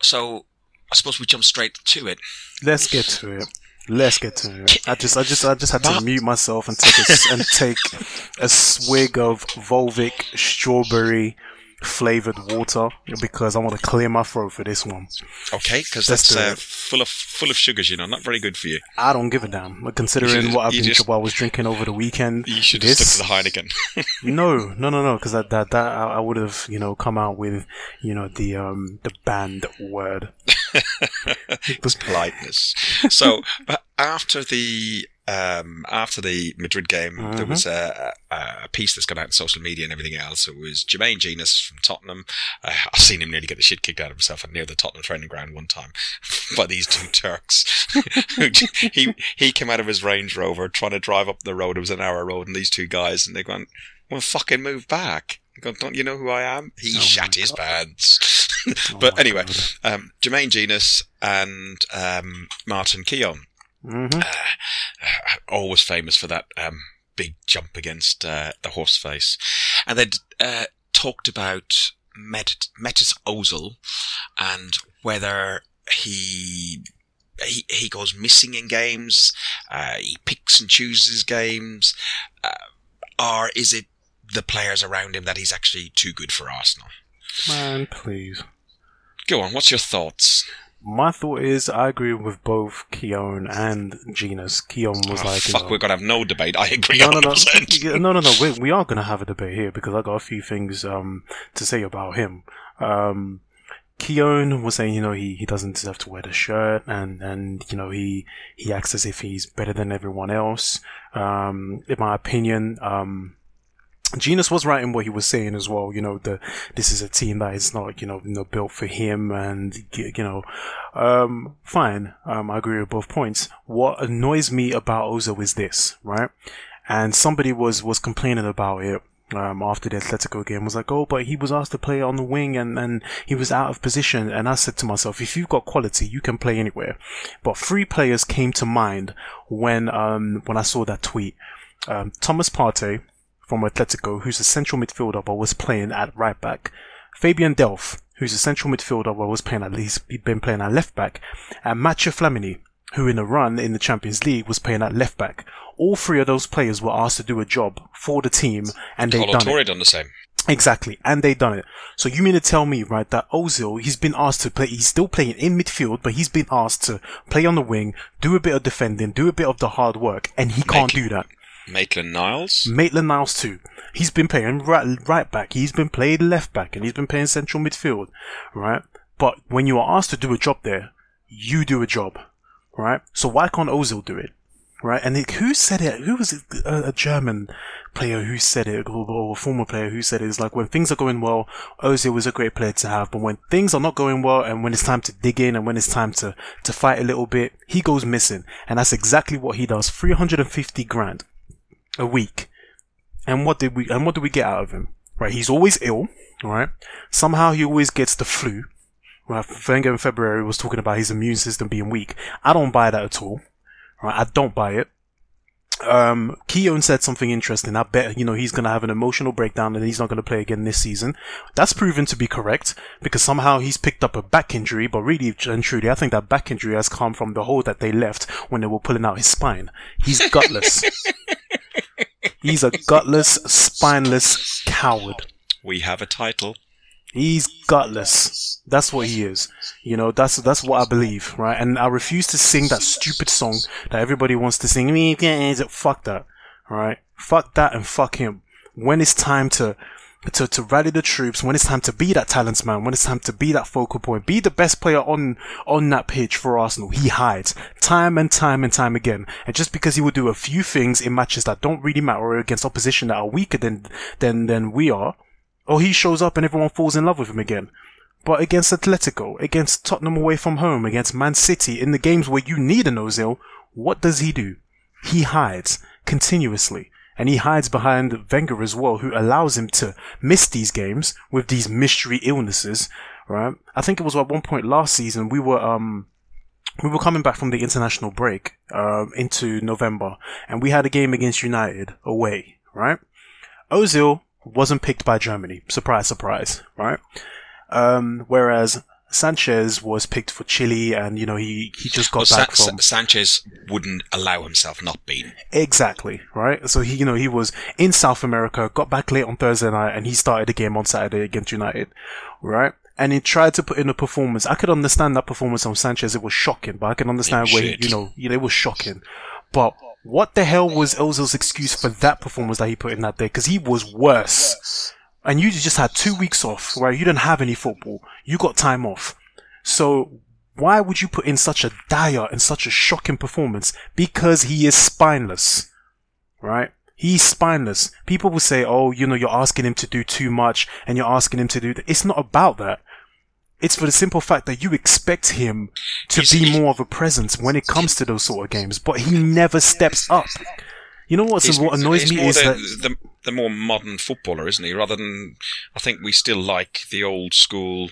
so I suppose we jump straight to it. Let's get to it. Let's get to it. I just, I just, I just had to mute myself and take a, and take a swig of Volvic strawberry flavored water because I want to clear my throat for this one. Okay, because that's uh, full of full of sugars, you know, not very good for you. I don't give a damn. But Considering what I've been, just- what I was drinking over the weekend, You should have this, stuck to the Heineken. [laughs] no, no, no, no, because that, that, that, I I would have, you know, come out with, you know, the, um, the banned word. it was [laughs] politeness. So after the um, after the Madrid game, there Mhm. was a, a, a piece that's gone out on social media and everything else. It was Jermaine Jenas from Tottenham. Uh, I've seen him nearly get the shit kicked out of himself near the Tottenham training ground one time [laughs] by these two Turks. [laughs] he he came out of his Range Rover trying to drive up the road. It was an hour road, and these two guys, and they went, "Well, fucking move back." Go, Don't you know who I am? He Oh shat his God. pants. [laughs] Oh but my anyway, um, Jermaine Jenas and um, Martin Keown, Mhm. uh, [sighs] always famous for that um, big jump against uh, the horse face. And they'd uh, talked about Met- Mesut Ozil and whether he. He, he goes missing in games, uh, he picks and chooses games, uh, or is it the players around him that he's actually too good for Arsenal? Man, please. Go on, what's your thoughts? My thought is I agree with both Keown and Jenas. Keown was Oh, like, you fuck, know, we're gonna have no debate. I agree. no, no, no, 100%. [laughs] Yeah, no, no, no. We, we are going to have a debate here because I got a few things um, to say about him. Um, Keown was saying, you know, he, he doesn't deserve to wear the shirt, and, and you know, he he acts as if he's better than everyone else. Um, in my opinion, um, Jenas was right in what he was saying as well. You know, the this is a team that is not, you know, know built for him, and you know, um, fine. Um, I agree with both points. What annoys me about Ozil is this, right? And somebody was was complaining about it. Um, after the Atletico game was like, oh, but he was asked to play on the wing and, and he was out of position. And I said to myself, if you've got quality, you can play anywhere. But three players came to mind when, um, when I saw that tweet. Um, Thomas Partey from Atletico, who's a central midfielder but was playing at right back. Fabian Delph, who's a central midfielder but was playing at least, he'd been playing at left back. And Mathieu Flamini, who in a run in the Champions League was playing at left back. All three of those players were asked to do a job for the team and they've done it. Torre done the same. Exactly, and they've done it. So you mean to tell me, right, that Ozil, he's been asked to play, he's still playing in midfield, but he's been asked to play on the wing, do a bit of defending, do a bit of the hard work, and he can't do that. Maitland Niles. Maitland Niles too. He's been playing right, right back, he's been playing left back, and he's been playing central midfield, right? But when you are asked to do a job there, you do a job, right? So why can't Ozil do it? Right, and it, who said it? Who was it? A, a German player who said it, or, or a former player who said it. It's like when things are going well, Ozil was a great player to have, but when things are not going well, and when it's time to dig in, and when it's time to to fight a little bit, he goes missing, and that's exactly what he does. Three hundred and fifty grand a week, and what did we? And what do we get out of him? Right, he's always ill. Right, somehow he always gets the flu. Right, Wenger in February was talking about his immune system being weak. I don't buy that at all. Right, I don't buy it. Um, Keown said something interesting. I bet, you know, he's going to have an emotional breakdown and he's not going to play again this season. That's proven to be correct because somehow he's picked up a back injury, but really and truly, I think that back injury has come from the hole that they left when they were pulling out his spine. He's gutless. [laughs] he's a gutless, spineless coward. We have a title. He's gutless. That's what he is. You know, that's that's what I believe, right? And I refuse to sing that stupid song that everybody wants to sing. Fuck that, right? Fuck that and fuck him. When it's time to to, to rally the troops, when it's time to be that talents man, when it's time to be that focal point, be the best player on, on that pitch for Arsenal, he hides time and time and time again. And just because he will do a few things in matches that don't really matter against opposition that are weaker than, than, than we are, or he shows up and everyone falls in love with him again. But against Atletico, against Tottenham away from home, against Man City, in the games where you need an Ozil, what does he do? He hides continuously. And he hides behind Wenger as well, who allows him to miss these games with these mystery illnesses, right? I think it was at one point last season we were, um, we were coming back from the international break, uh, into November, and we had a game against United away, right? Ozil wasn't picked by Germany. Surprise, surprise, right? Um, whereas Sanchez was picked for Chile, and you know he he just got well, back from. Sanchez wouldn't allow himself not being exactly right. So he you know he was in South America, got back late on Thursday night, and he started the game on Saturday against United, right? And he tried to put in a performance. I could understand that performance on Sanchez; it was shocking, but I can understand where he, you know you know it was shocking. But what the hell was Ozil's excuse for that performance that he put in that day? Because he was worse. And you just had two weeks off where you didn't have any football. You got time off. So why would you put in such a dire and such a shocking performance? Because he is spineless. Right? He's spineless. People will say, oh, you know, you're asking him to do too much and you're asking him to do. It's not about that. It's for the simple fact that you expect him to he's, be more of a presence when it comes to those sort of games, but he never steps up. You know what's, what annoys me is the, that the, the more modern footballer, isn't he? Rather than, I think we still like the old school.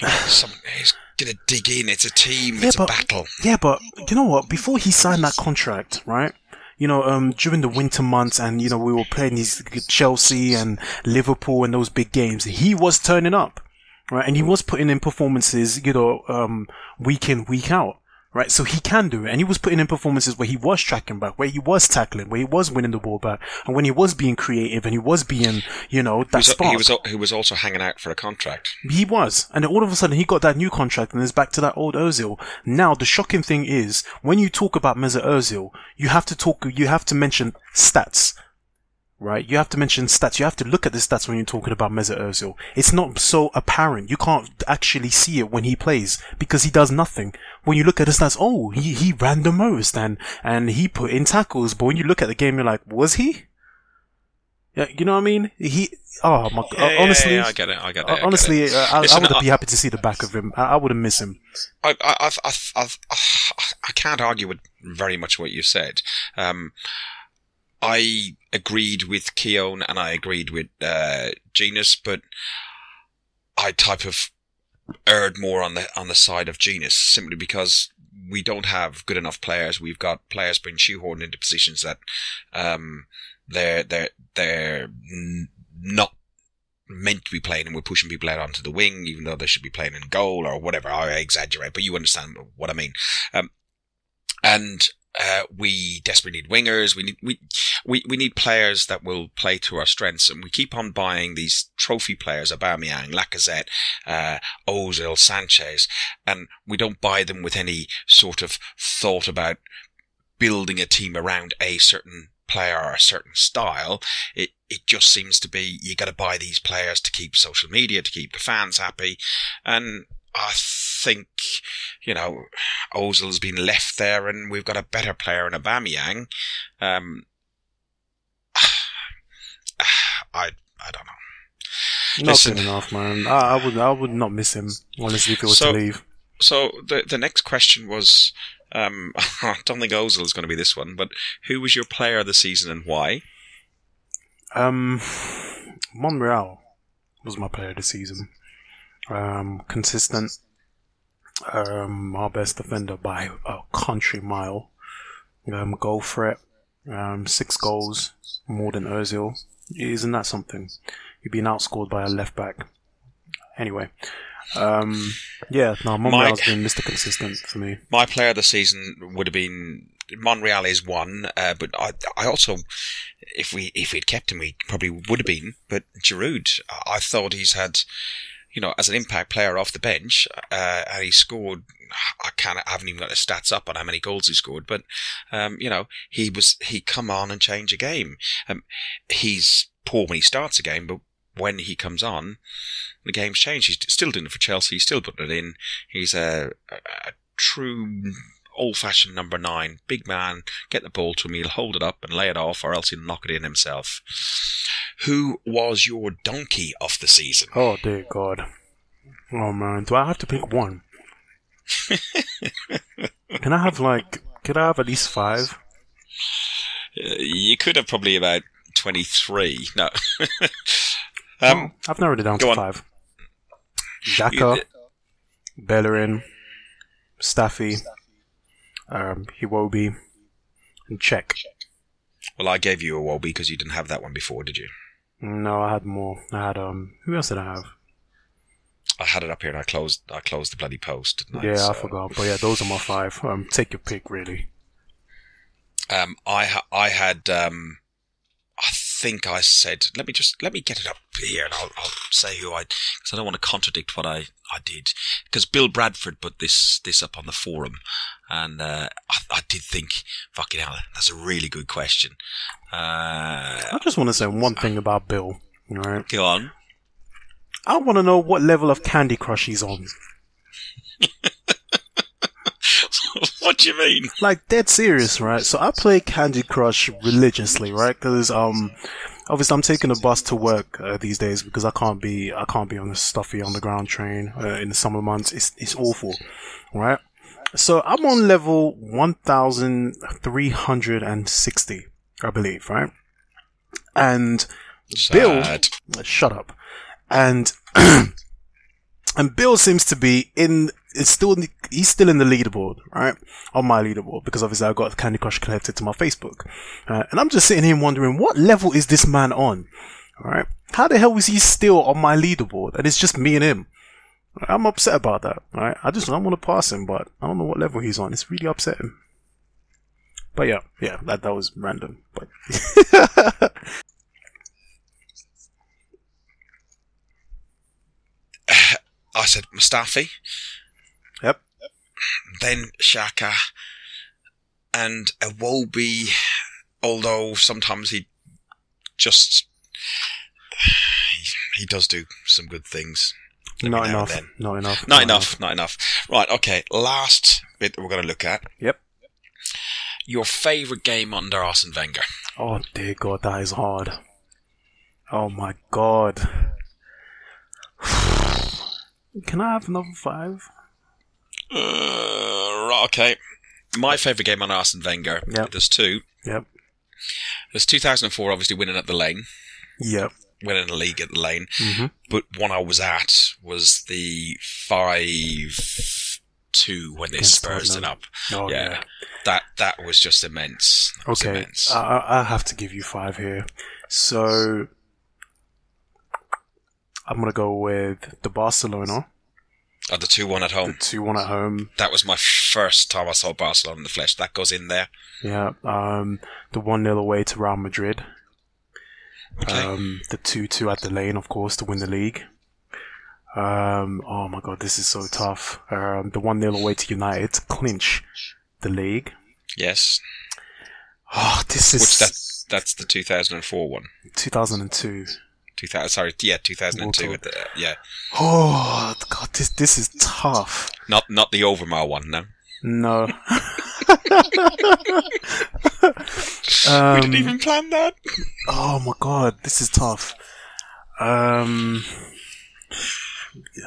You know, [sighs] some, he's gonna dig in. It's a team. Yeah, it's but, a battle. Yeah, but you know what? Before he signed that contract, right? you know, um, during the winter months and, you know, we were playing these Chelsea and Liverpool and those big games, he was turning up right? And he was putting in performances, you know, um, week in, week out, right? So he can do it. And he was putting in performances where he was tracking back, where he was tackling, where he was winning the ball back, and when he was being creative and he was being, you know, that he was, spark. He was, he was also hanging out for a contract. He was. And all of a sudden he got that new contract and is back to that old Ozil. Now, the shocking thing is, when you talk about Mesut Ozil, you have to talk, you have to mention stats right? You have to mention stats. You have to look at the stats when you're talking about Mesut Ozil. It's not so apparent. You can't actually see it when he plays because he does nothing. When you look at the stats, oh, he, he ran the most and, and he put in tackles. But when you look at the game, you're like, was he? Yeah, you know what I mean? He, oh my god, yeah, honestly, yeah, yeah, I get it, I get it. honestly, get it. Uh, I, Listen, I would be happy to see the back of him. I, I wouldn't miss him. I, I, I, I, I, can't argue with very much what you said. Um, I agreed with Keown and I agreed with uh, Jenas, but I type of erred more on the on the side of Jenas simply because we don't have good enough players. We've got players being shoehorned into positions that um, they're they're they're not meant to be playing, and we're pushing people out onto the wing, even though they should be playing in goal or whatever. I exaggerate, but you understand what I mean. Um, and uh, we desperately need wingers. We need we, we we need players that will play to our strengths, and we keep on buying these trophy players: Aubameyang, Lacazette, uh, Ozil, Sanchez, and we don't buy them with any sort of thought about building a team around a certain player or a certain style. It it just seems to be you got to buy these players to keep social media, to keep the fans happy, and I think, you know, Ozil's been left there and we've got a better player in Aubameyang. Um, [sighs] I, I don't know. Not Listen, good enough, man. I, I, would, I would not miss him honestly if he was so, to leave. So the the next question was, um, [laughs] I don't think Ozil is going to be this one, but who was your player of the season and why? Um, [sighs] Monreal was my player of the season um, consistent, um, our best defender by a country mile. Um, goal threat, um, six goals more than Ozil. Isn't that something? You've been outscored by a left back. Anyway, um, yeah, no, Monreal's My- been Mr. Consistent for me. My player of the season would have been Monreal is one, uh, but I, I also, if we if we'd kept him, we probably would have been. But Giroud, I thought he's had, you know, as an impact player off the bench, uh, and he scored. I can't, I haven't even got the stats up on how many goals he scored, but um, you know, he was he come on and change a game. Um, he's poor when he starts a game, but when he comes on, the game's changed. He's still doing it for Chelsea. He's still putting it in. He's a, a, a true old-fashioned number nine, big man. Get the ball to him. He'll hold it up and lay it off, or else he'll knock it in himself. Who was your donkey of the season? Oh dear God. Oh man, do I have to pick one? [laughs] Can I have like? Could I have at least five? Uh, you could have probably about twenty-three. No. [laughs] um, I've narrowed it down to on. five. Xhaka, Bellerin, Staffy, um, Iwobi, and Cech. well, I gave you Iwobi because you didn't have that one before, did you? No, I had more. I had um. Who else did I have? I had it up here and I closed. I closed the bloody post. I? Yeah, So- I forgot. But yeah, those are my five. Um, take your pick, really. Um, I ha- I had um, think I said let me just let me get it up here and I'll, I'll say who I because I don't want to contradict what I, I did because Bill Bradford put this this up on the forum and uh, I, I did think fucking hell that's a really good question. Uh, I just want to say one thing about Bill. All right. go on. I want to know what level of Candy Crush he's on. [laughs] what do you mean? like dead serious, right? So I play Candy Crush religiously, right? Because um, obviously I'm taking a bus to work uh, these days because I can't be I can't be on the stuffy underground train uh, in the summer months. It's it's awful, right? So I'm on level one thousand three hundred and sixty, I believe, right? And Bill, shut up, and [clears throat] and Bill seems to be in. It's still in the, he's still in the leaderboard, right? On my leaderboard because obviously I've got Candy Crush connected to my Facebook, uh, and I'm just sitting here wondering what level is this man on, all right? How the hell is he still on my leaderboard? And it's just me and him. I'm upset about that, right? I just I want to pass him, but I don't know what level he's on. It's really upsetting. But yeah, yeah, that that was random, but. [laughs] I said Mustafi. Then Xhaka, and Iwobi, although sometimes he just he, he does do some good things. Not now and enough. then. Not enough. Not enough, not enough. Right, okay. Last bit that we're going to look at. Yep. Your favourite game under Arsene Wenger. Oh dear God, that is hard. Oh my God. [sighs] Can I have another five? Uh, right, okay. My favourite game on Arsene Wenger. Yep. There's two. Yep. There's 2004, obviously winning at the Lane, Yep. winning the league at the Lane. hmm But one I was at was the five two when they Against Spurs it up. Oh yeah. yeah. That that was just immense. That Okay. immense. I, I I have to give you five here. So I'm gonna go with the Barcelona, oh, the two one at the home. two one at home. That was my first time I saw Barcelona in the flesh. That goes in there. Yeah. Um, the one 0 away to Real Madrid. Okay. Um, the two two at the lane, of course, to win the league. Um, oh my god, this is so tough. Um, the one 0 away to United to clinch the league. yes. Oh, this is Which that that's the 2004 one. 2002. 2000, sorry, yeah, 2002. World At the, yeah, Oh god, this this is tough. not not the Overmar one. No, No. [laughs] we um, didn't even plan that. oh my god, this is tough. Um.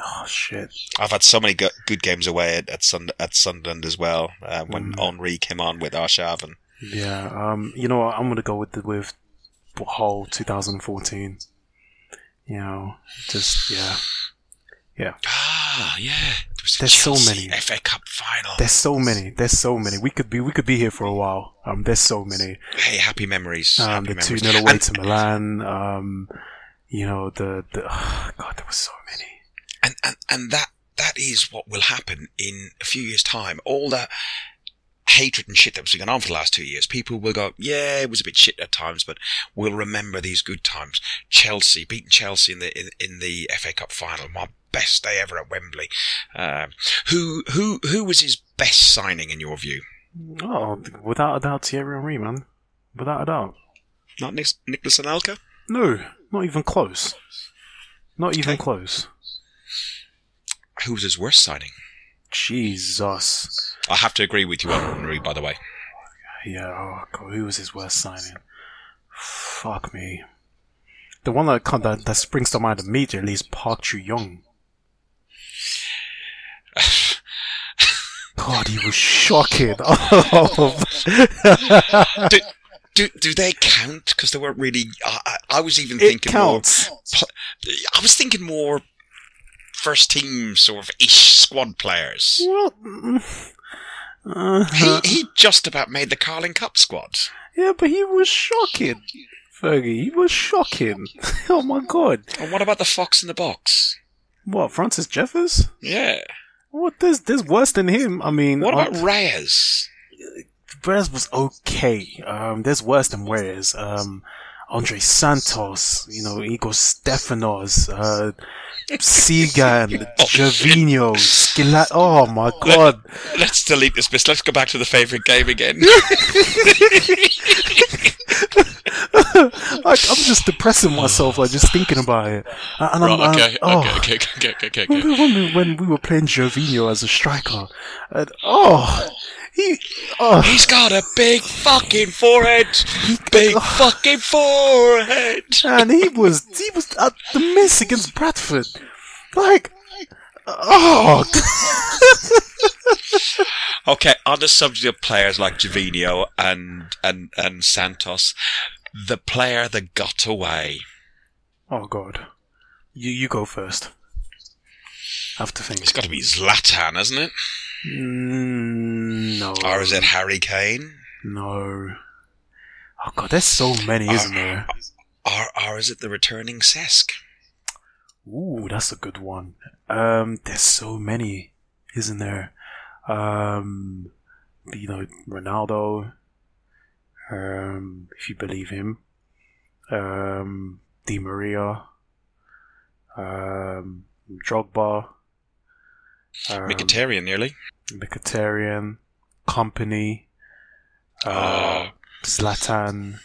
Oh shit. I've had so many go- good games away at at, Sund- at Sunderland as well. Uh, when Mm. Henri came on with Arshavin. Yeah. Um. You know what? I'm gonna go with the with whole 2014. You know, just yeah. Yeah. Ah, yeah. There was a There's so many. FA Cup final. There's so many. There's so many. We could be we could be here for a while. Um, there's so many. hey, happy memories. Um, happy the two. 0 away And- to Milan. Um, you know the the oh, [sighs] God, there was so many. and, and and that that is what will happen in a few years' time. All the hatred and shit that was going on for the last two years, people will go, yeah, it was a bit shit at times, but we'll remember these good times. Chelsea beating Chelsea in the in, in the FA Cup final, my best day ever at Wembley. Um, who who who was his best signing in your view? Oh, without a doubt, Thierry Henry, man. Without a doubt. Not Nic- Nicolas Anelka? No, not even close. Not even Okay. close. Who was his worst signing? Jesus. I have to agree with you on Henry, by the way. Yeah, oh God, who was his worst signing? Fuck me. The one that, that, that springs to mind immediately is Park Chu Young. [laughs] God, he was shocking. [laughs] Oh, do, do do they count? Because they weren't really. I, I, I was even it thinking counts. more. I was thinking more first team sort of ish squad players. Well, mm, uh, He he just about made the Carling Cup squad. yeah, but he was shocking. Fergie, he was shocking. [laughs] oh my God. And what about the fox in the box? What, Francis Jeffers? Yeah. What, there's, there's worse than him. I mean, What about Reyes? Perez was okay. Um, there's worse than Perez. Um, Andre Santos, you know, Igors Stepanovs, uh, Sigan, [laughs] Gervinho, Skilat. Oh my god. Let's delete this bit. Let's go back to the favourite game again. [laughs] like, I'm just depressing myself, like, just thinking about it. And I'm, right, okay, uh, oh. okay, okay, okay, okay, okay, When, okay. we- when, we, when we were playing Gervinho as a striker, and, oh, he, [laughs] oh, He's got a big fucking forehead. Big fucking forehead. [laughs] and he was he was at the miss against Bradford. Like, oh, [laughs] Okay, on the subject of players like Gervinho and and and Santos, the player that got away. oh God, you you go first. I have to think. It's got to be Zlatan, hasn't it? Mm, no, Or is it Harry Kane? no? Oh God, there's so many, isn't there? Or or is it the returning Cesc? Ooh, that's a good one. Um, there's so many, isn't there? Um, you know, Ronaldo. Um, if you believe him. Um, Di Maria. Um, Drogba. Um, Mkhitaryan, nearly. Mkhitaryan. Kompany. Uh, Oh. Zlatan.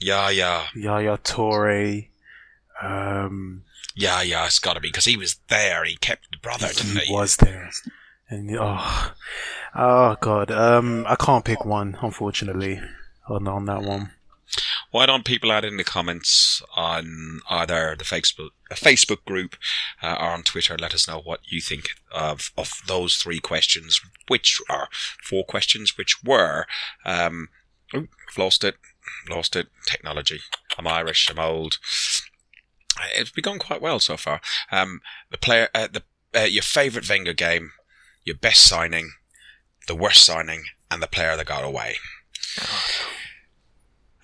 Yeah, yeah, Yaya Toure. Um, yeah, yeah. It's got to be because he was there. He kept the brother, didn't he he? was there. And oh, oh god, um, I can't pick one, unfortunately, on on that one. Why don't people add in the comments on either the Facebook Facebook group uh, or on Twitter? Let us know what you think of of those three questions, which are four questions, which were. Um, ooh, I've lost it, lost it. Technology. I'm Irish. I'm old. It's been going quite well so far. Um, the player, uh, the uh, your favourite Wenger game, your best signing, the worst signing, and the player that got away.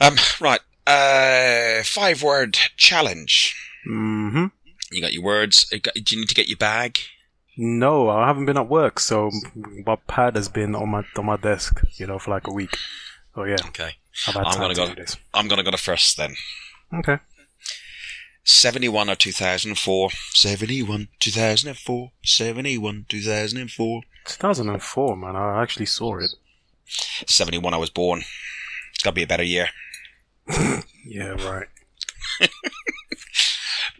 Um, right. Uh, five word challenge. hmm You got your words. You got- Do you need to get your bag? No, I haven't been at work, so my pad has been on my on my desk, you know, for like a week. Oh yeah, Okay. I'm gonna to go- this. I'm to go to first then. Okay. 71 or 2004. 71, 2004. 71, 2004. 2004, man. I actually saw it. 71, I was born. It's got to be a better year. [laughs] Yeah, right. [laughs]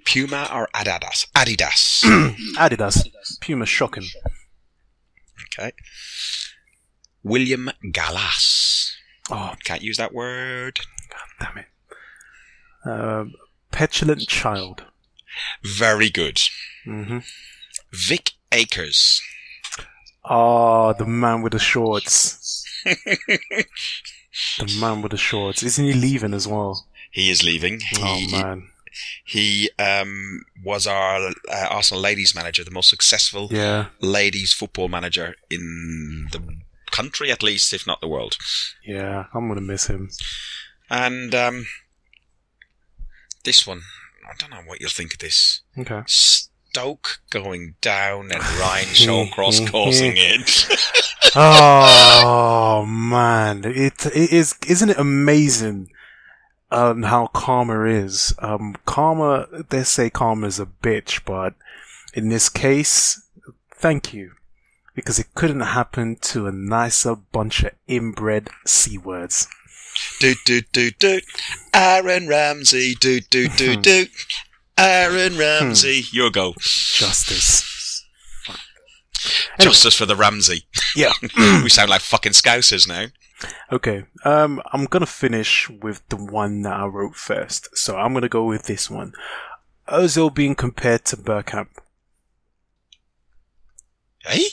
Puma or Adidas? Adidas. [clears throat] Adidas, Puma, shocking. okay. William Gallas. Oh, Can't use that word. damn it. Um, petulant child. Very good. hmm Vic Akers. Oh, the man with the shorts. [laughs] the man with the shorts. Isn't he leaving as well? He is leaving. He, Oh man. he um, was our uh, Arsenal ladies manager, the most successful Yeah, ladies football manager in the country, at least, if not the world. yeah. I'm gonna miss him. And um, this one, I don't know what you'll think of this. Okay. Stoke going down and Ryan Shawcross [laughs] causing it. [laughs] oh man, it it is. Isn't it amazing? Um, how Karma is. Um, Karma. They say Karma is a bitch, but in this case, thank you, because it couldn't happen to a nicer bunch of inbred c words. do do do do. Aaron Ramsey. Do do do do. Aaron Ramsey. Your go. Justice. Anyway. Justice for the Ramsey. Yeah. [laughs] we sound like fucking scousers now. Okay. Um, I'm gonna finish with the one that I wrote first. So I'm gonna go with this one. Ozil being compared to Bergkamp. Hey?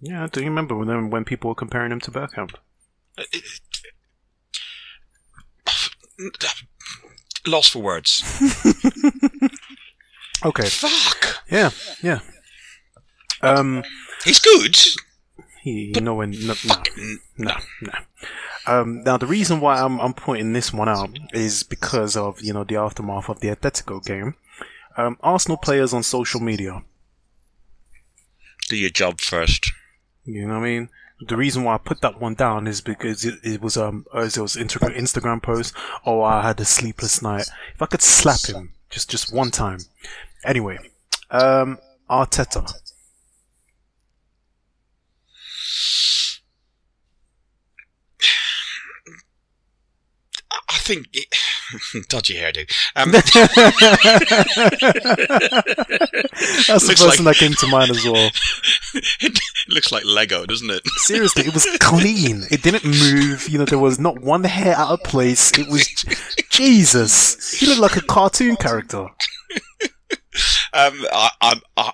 Yeah, do you remember when when people were comparing him to Bergkamp? Lost for words. [laughs] Okay. Fuck. Yeah, yeah. Um, He's good. he, when no, no, no, no. Um, now the reason why I'm I'm pointing this one out is because of you know the aftermath of the Atletico game. Um, Arsenal players on social media. do your job first. You know what I mean? The reason why I put that one down is because it, it was um Ozil's Instagram Instagram post. Oh, I had a sleepless night. If I could slap him just just one time. Anyway, um, Arteta. I- I think it, [laughs] dodgy hairdo. Um, [laughs] That's the first like- thing that came to mind as well. [laughs] it looks like Lego, doesn't it? Seriously, it was clean. It didn't move. You know, there was not one hair out of place. It was Jesus. He looked like a cartoon character. Um, I, I, I,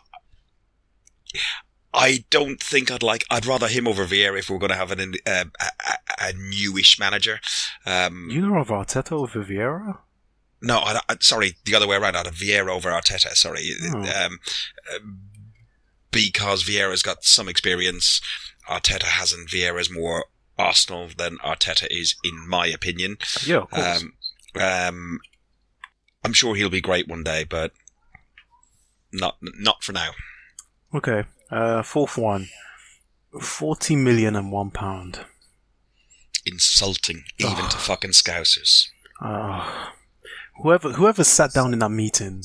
I don't think I'd like. I'd rather him over Vieira if we're going to have an, uh, a, a, newish manager. Um, You know of Arteta over Vieira? no, I, I, sorry, the other way around. I'd have Vieira over Arteta. Sorry, Oh. um, uh, because Vieira's got some experience. Arteta hasn't. Vieira's more Arsenal than Arteta is, in my opinion. Yeah, of course. Um, um, I'm sure he'll be great one day, but not not for now. okay. Uh, fourth one. Forty million and one pound. Insulting, even to fucking scousers. Uh, whoever whoever sat down in that meeting,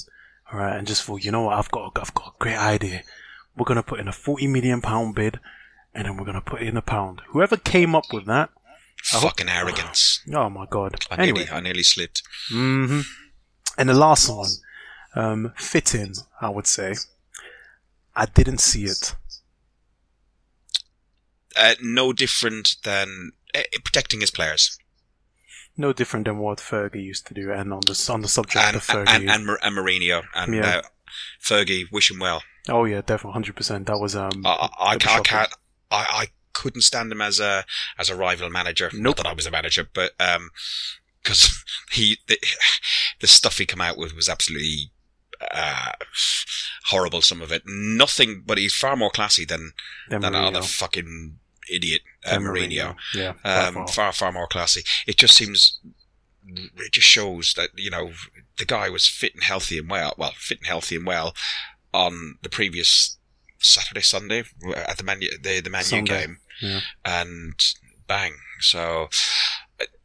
right, and just thought, you know what, I've got I've got a great idea. We're gonna put in a forty million pound bid, and then we're gonna put in a pound. Whoever came up with that, I hope- Fucking arrogance. oh my god. I Anyway, nearly, I nearly slipped. hmm and the last one, um, fitting, I would say. I didn't see it. Uh, no different than uh, protecting his players. No different than what Fergie used to do, and on the on the subject And, of Fergie. and, and, Mar- and Mourinho and Yeah. uh, Fergie, wish him well. oh yeah, definitely, hundred percent. That was um. I, I, I, That'd be ca- I can't. I, I couldn't stand him as a as a rival manager. Not that I was a manager, but um, because [laughs] he the, the stuff he came out with was absolutely uh, horrible. Some of it, nothing. But he's far more classy than than Mourinho. other fucking idiot uh, Mourinho. Yeah. Um, far. far far more classy. It just seems. It just shows that you know the guy was fit and healthy and well. Well, fit and healthy and well on the previous Saturday, Sunday at the Man the the Man U Sunday, game, yeah. and bang. So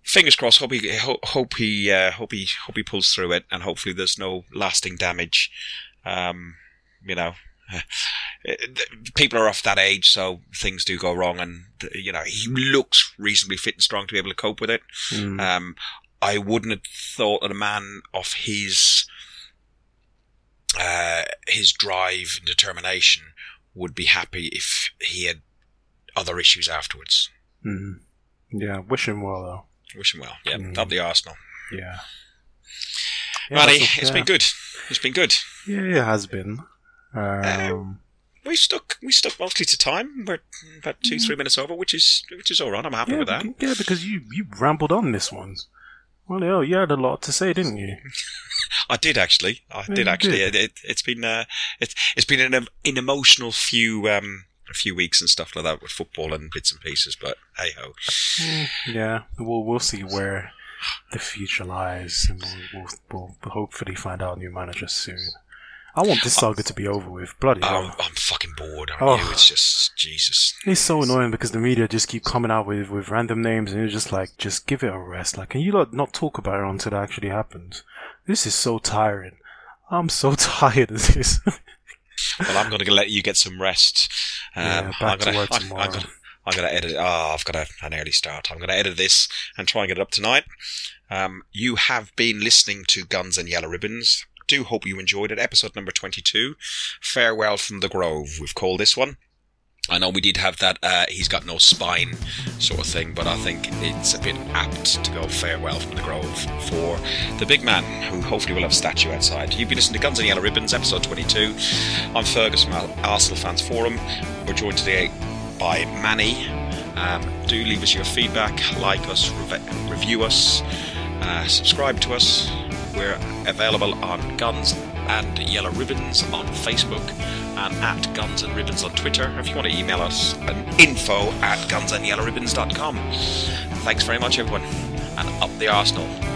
fingers crossed. Hope he ho- hope he uh, hope he hope he pulls through it, and hopefully there's no lasting damage. Um, you know. [laughs] People are off that age, so things do go wrong, and you know he looks reasonably fit and strong to be able to cope with it. Mm. Um, I wouldn't have thought that a man of his uh, his drive and determination would be happy if he had other issues afterwards. Mm. Yeah. Wish him well though. Wish him well. Yeah, Mm. up the Arsenal. Yeah. Matty, that's- it's yeah. been good. It's been good. Yeah, it has been. Um, We stuck we stuck mostly to time. We're about two three minutes over, which is which is all right. I'm happy yeah, with that. yeah, because you you rambled on this one. Well, hell, you had a lot to say, didn't you? [laughs] I did actually. I Yeah, did actually. did. It, it, it's been uh, it's it's been an, an emotional few um a few weeks and stuff like that with football and bits and pieces. But hey ho, Yeah, we'll we'll see where the future lies, and we'll, we'll, we'll hopefully find out a new manager soon. I want this saga to be over with. Bloody oh, hell. I'm, I'm fucking bored. Oh. you? It's just Jesus. It's so annoying because the media just keep coming out with, with random names and it's just like, just give it a rest. Like, can you not, not talk about it until it actually happens? This is so tiring. I'm so [laughs] tired of this. Well, I'm going to let you get some rest. Um, Yeah, I'm to gonna, work tomorrow. I'm gonna, I'm gonna edit. Oh, I've got a, an early start. I'm going to edit this and try and get it up tonight. Um, you have been listening to Guns and Yellow Ribbons. Do hope you enjoyed it. Episode number 22. Farewell from the Grove. We've called this one. I know we did have that. Uh, he's got no spine sort of thing, but I think it's a bit apt to go farewell from the Grove for the big man, who hopefully will have a statue outside. You've been listening to Guns and Yellow Ribbons, episode 22. I'm Fergus from Arsenal Fans Forum. We're joined today by Manny. Um, do leave us your feedback, like us, reve- review us, uh, subscribe to us. We're available on Guns and Yellow Ribbons on Facebook and at Guns and Ribbons on Twitter. If you want to email us, info at gunsandyellowribbons.com. Thanks very much, everyone, and up the Arsenal.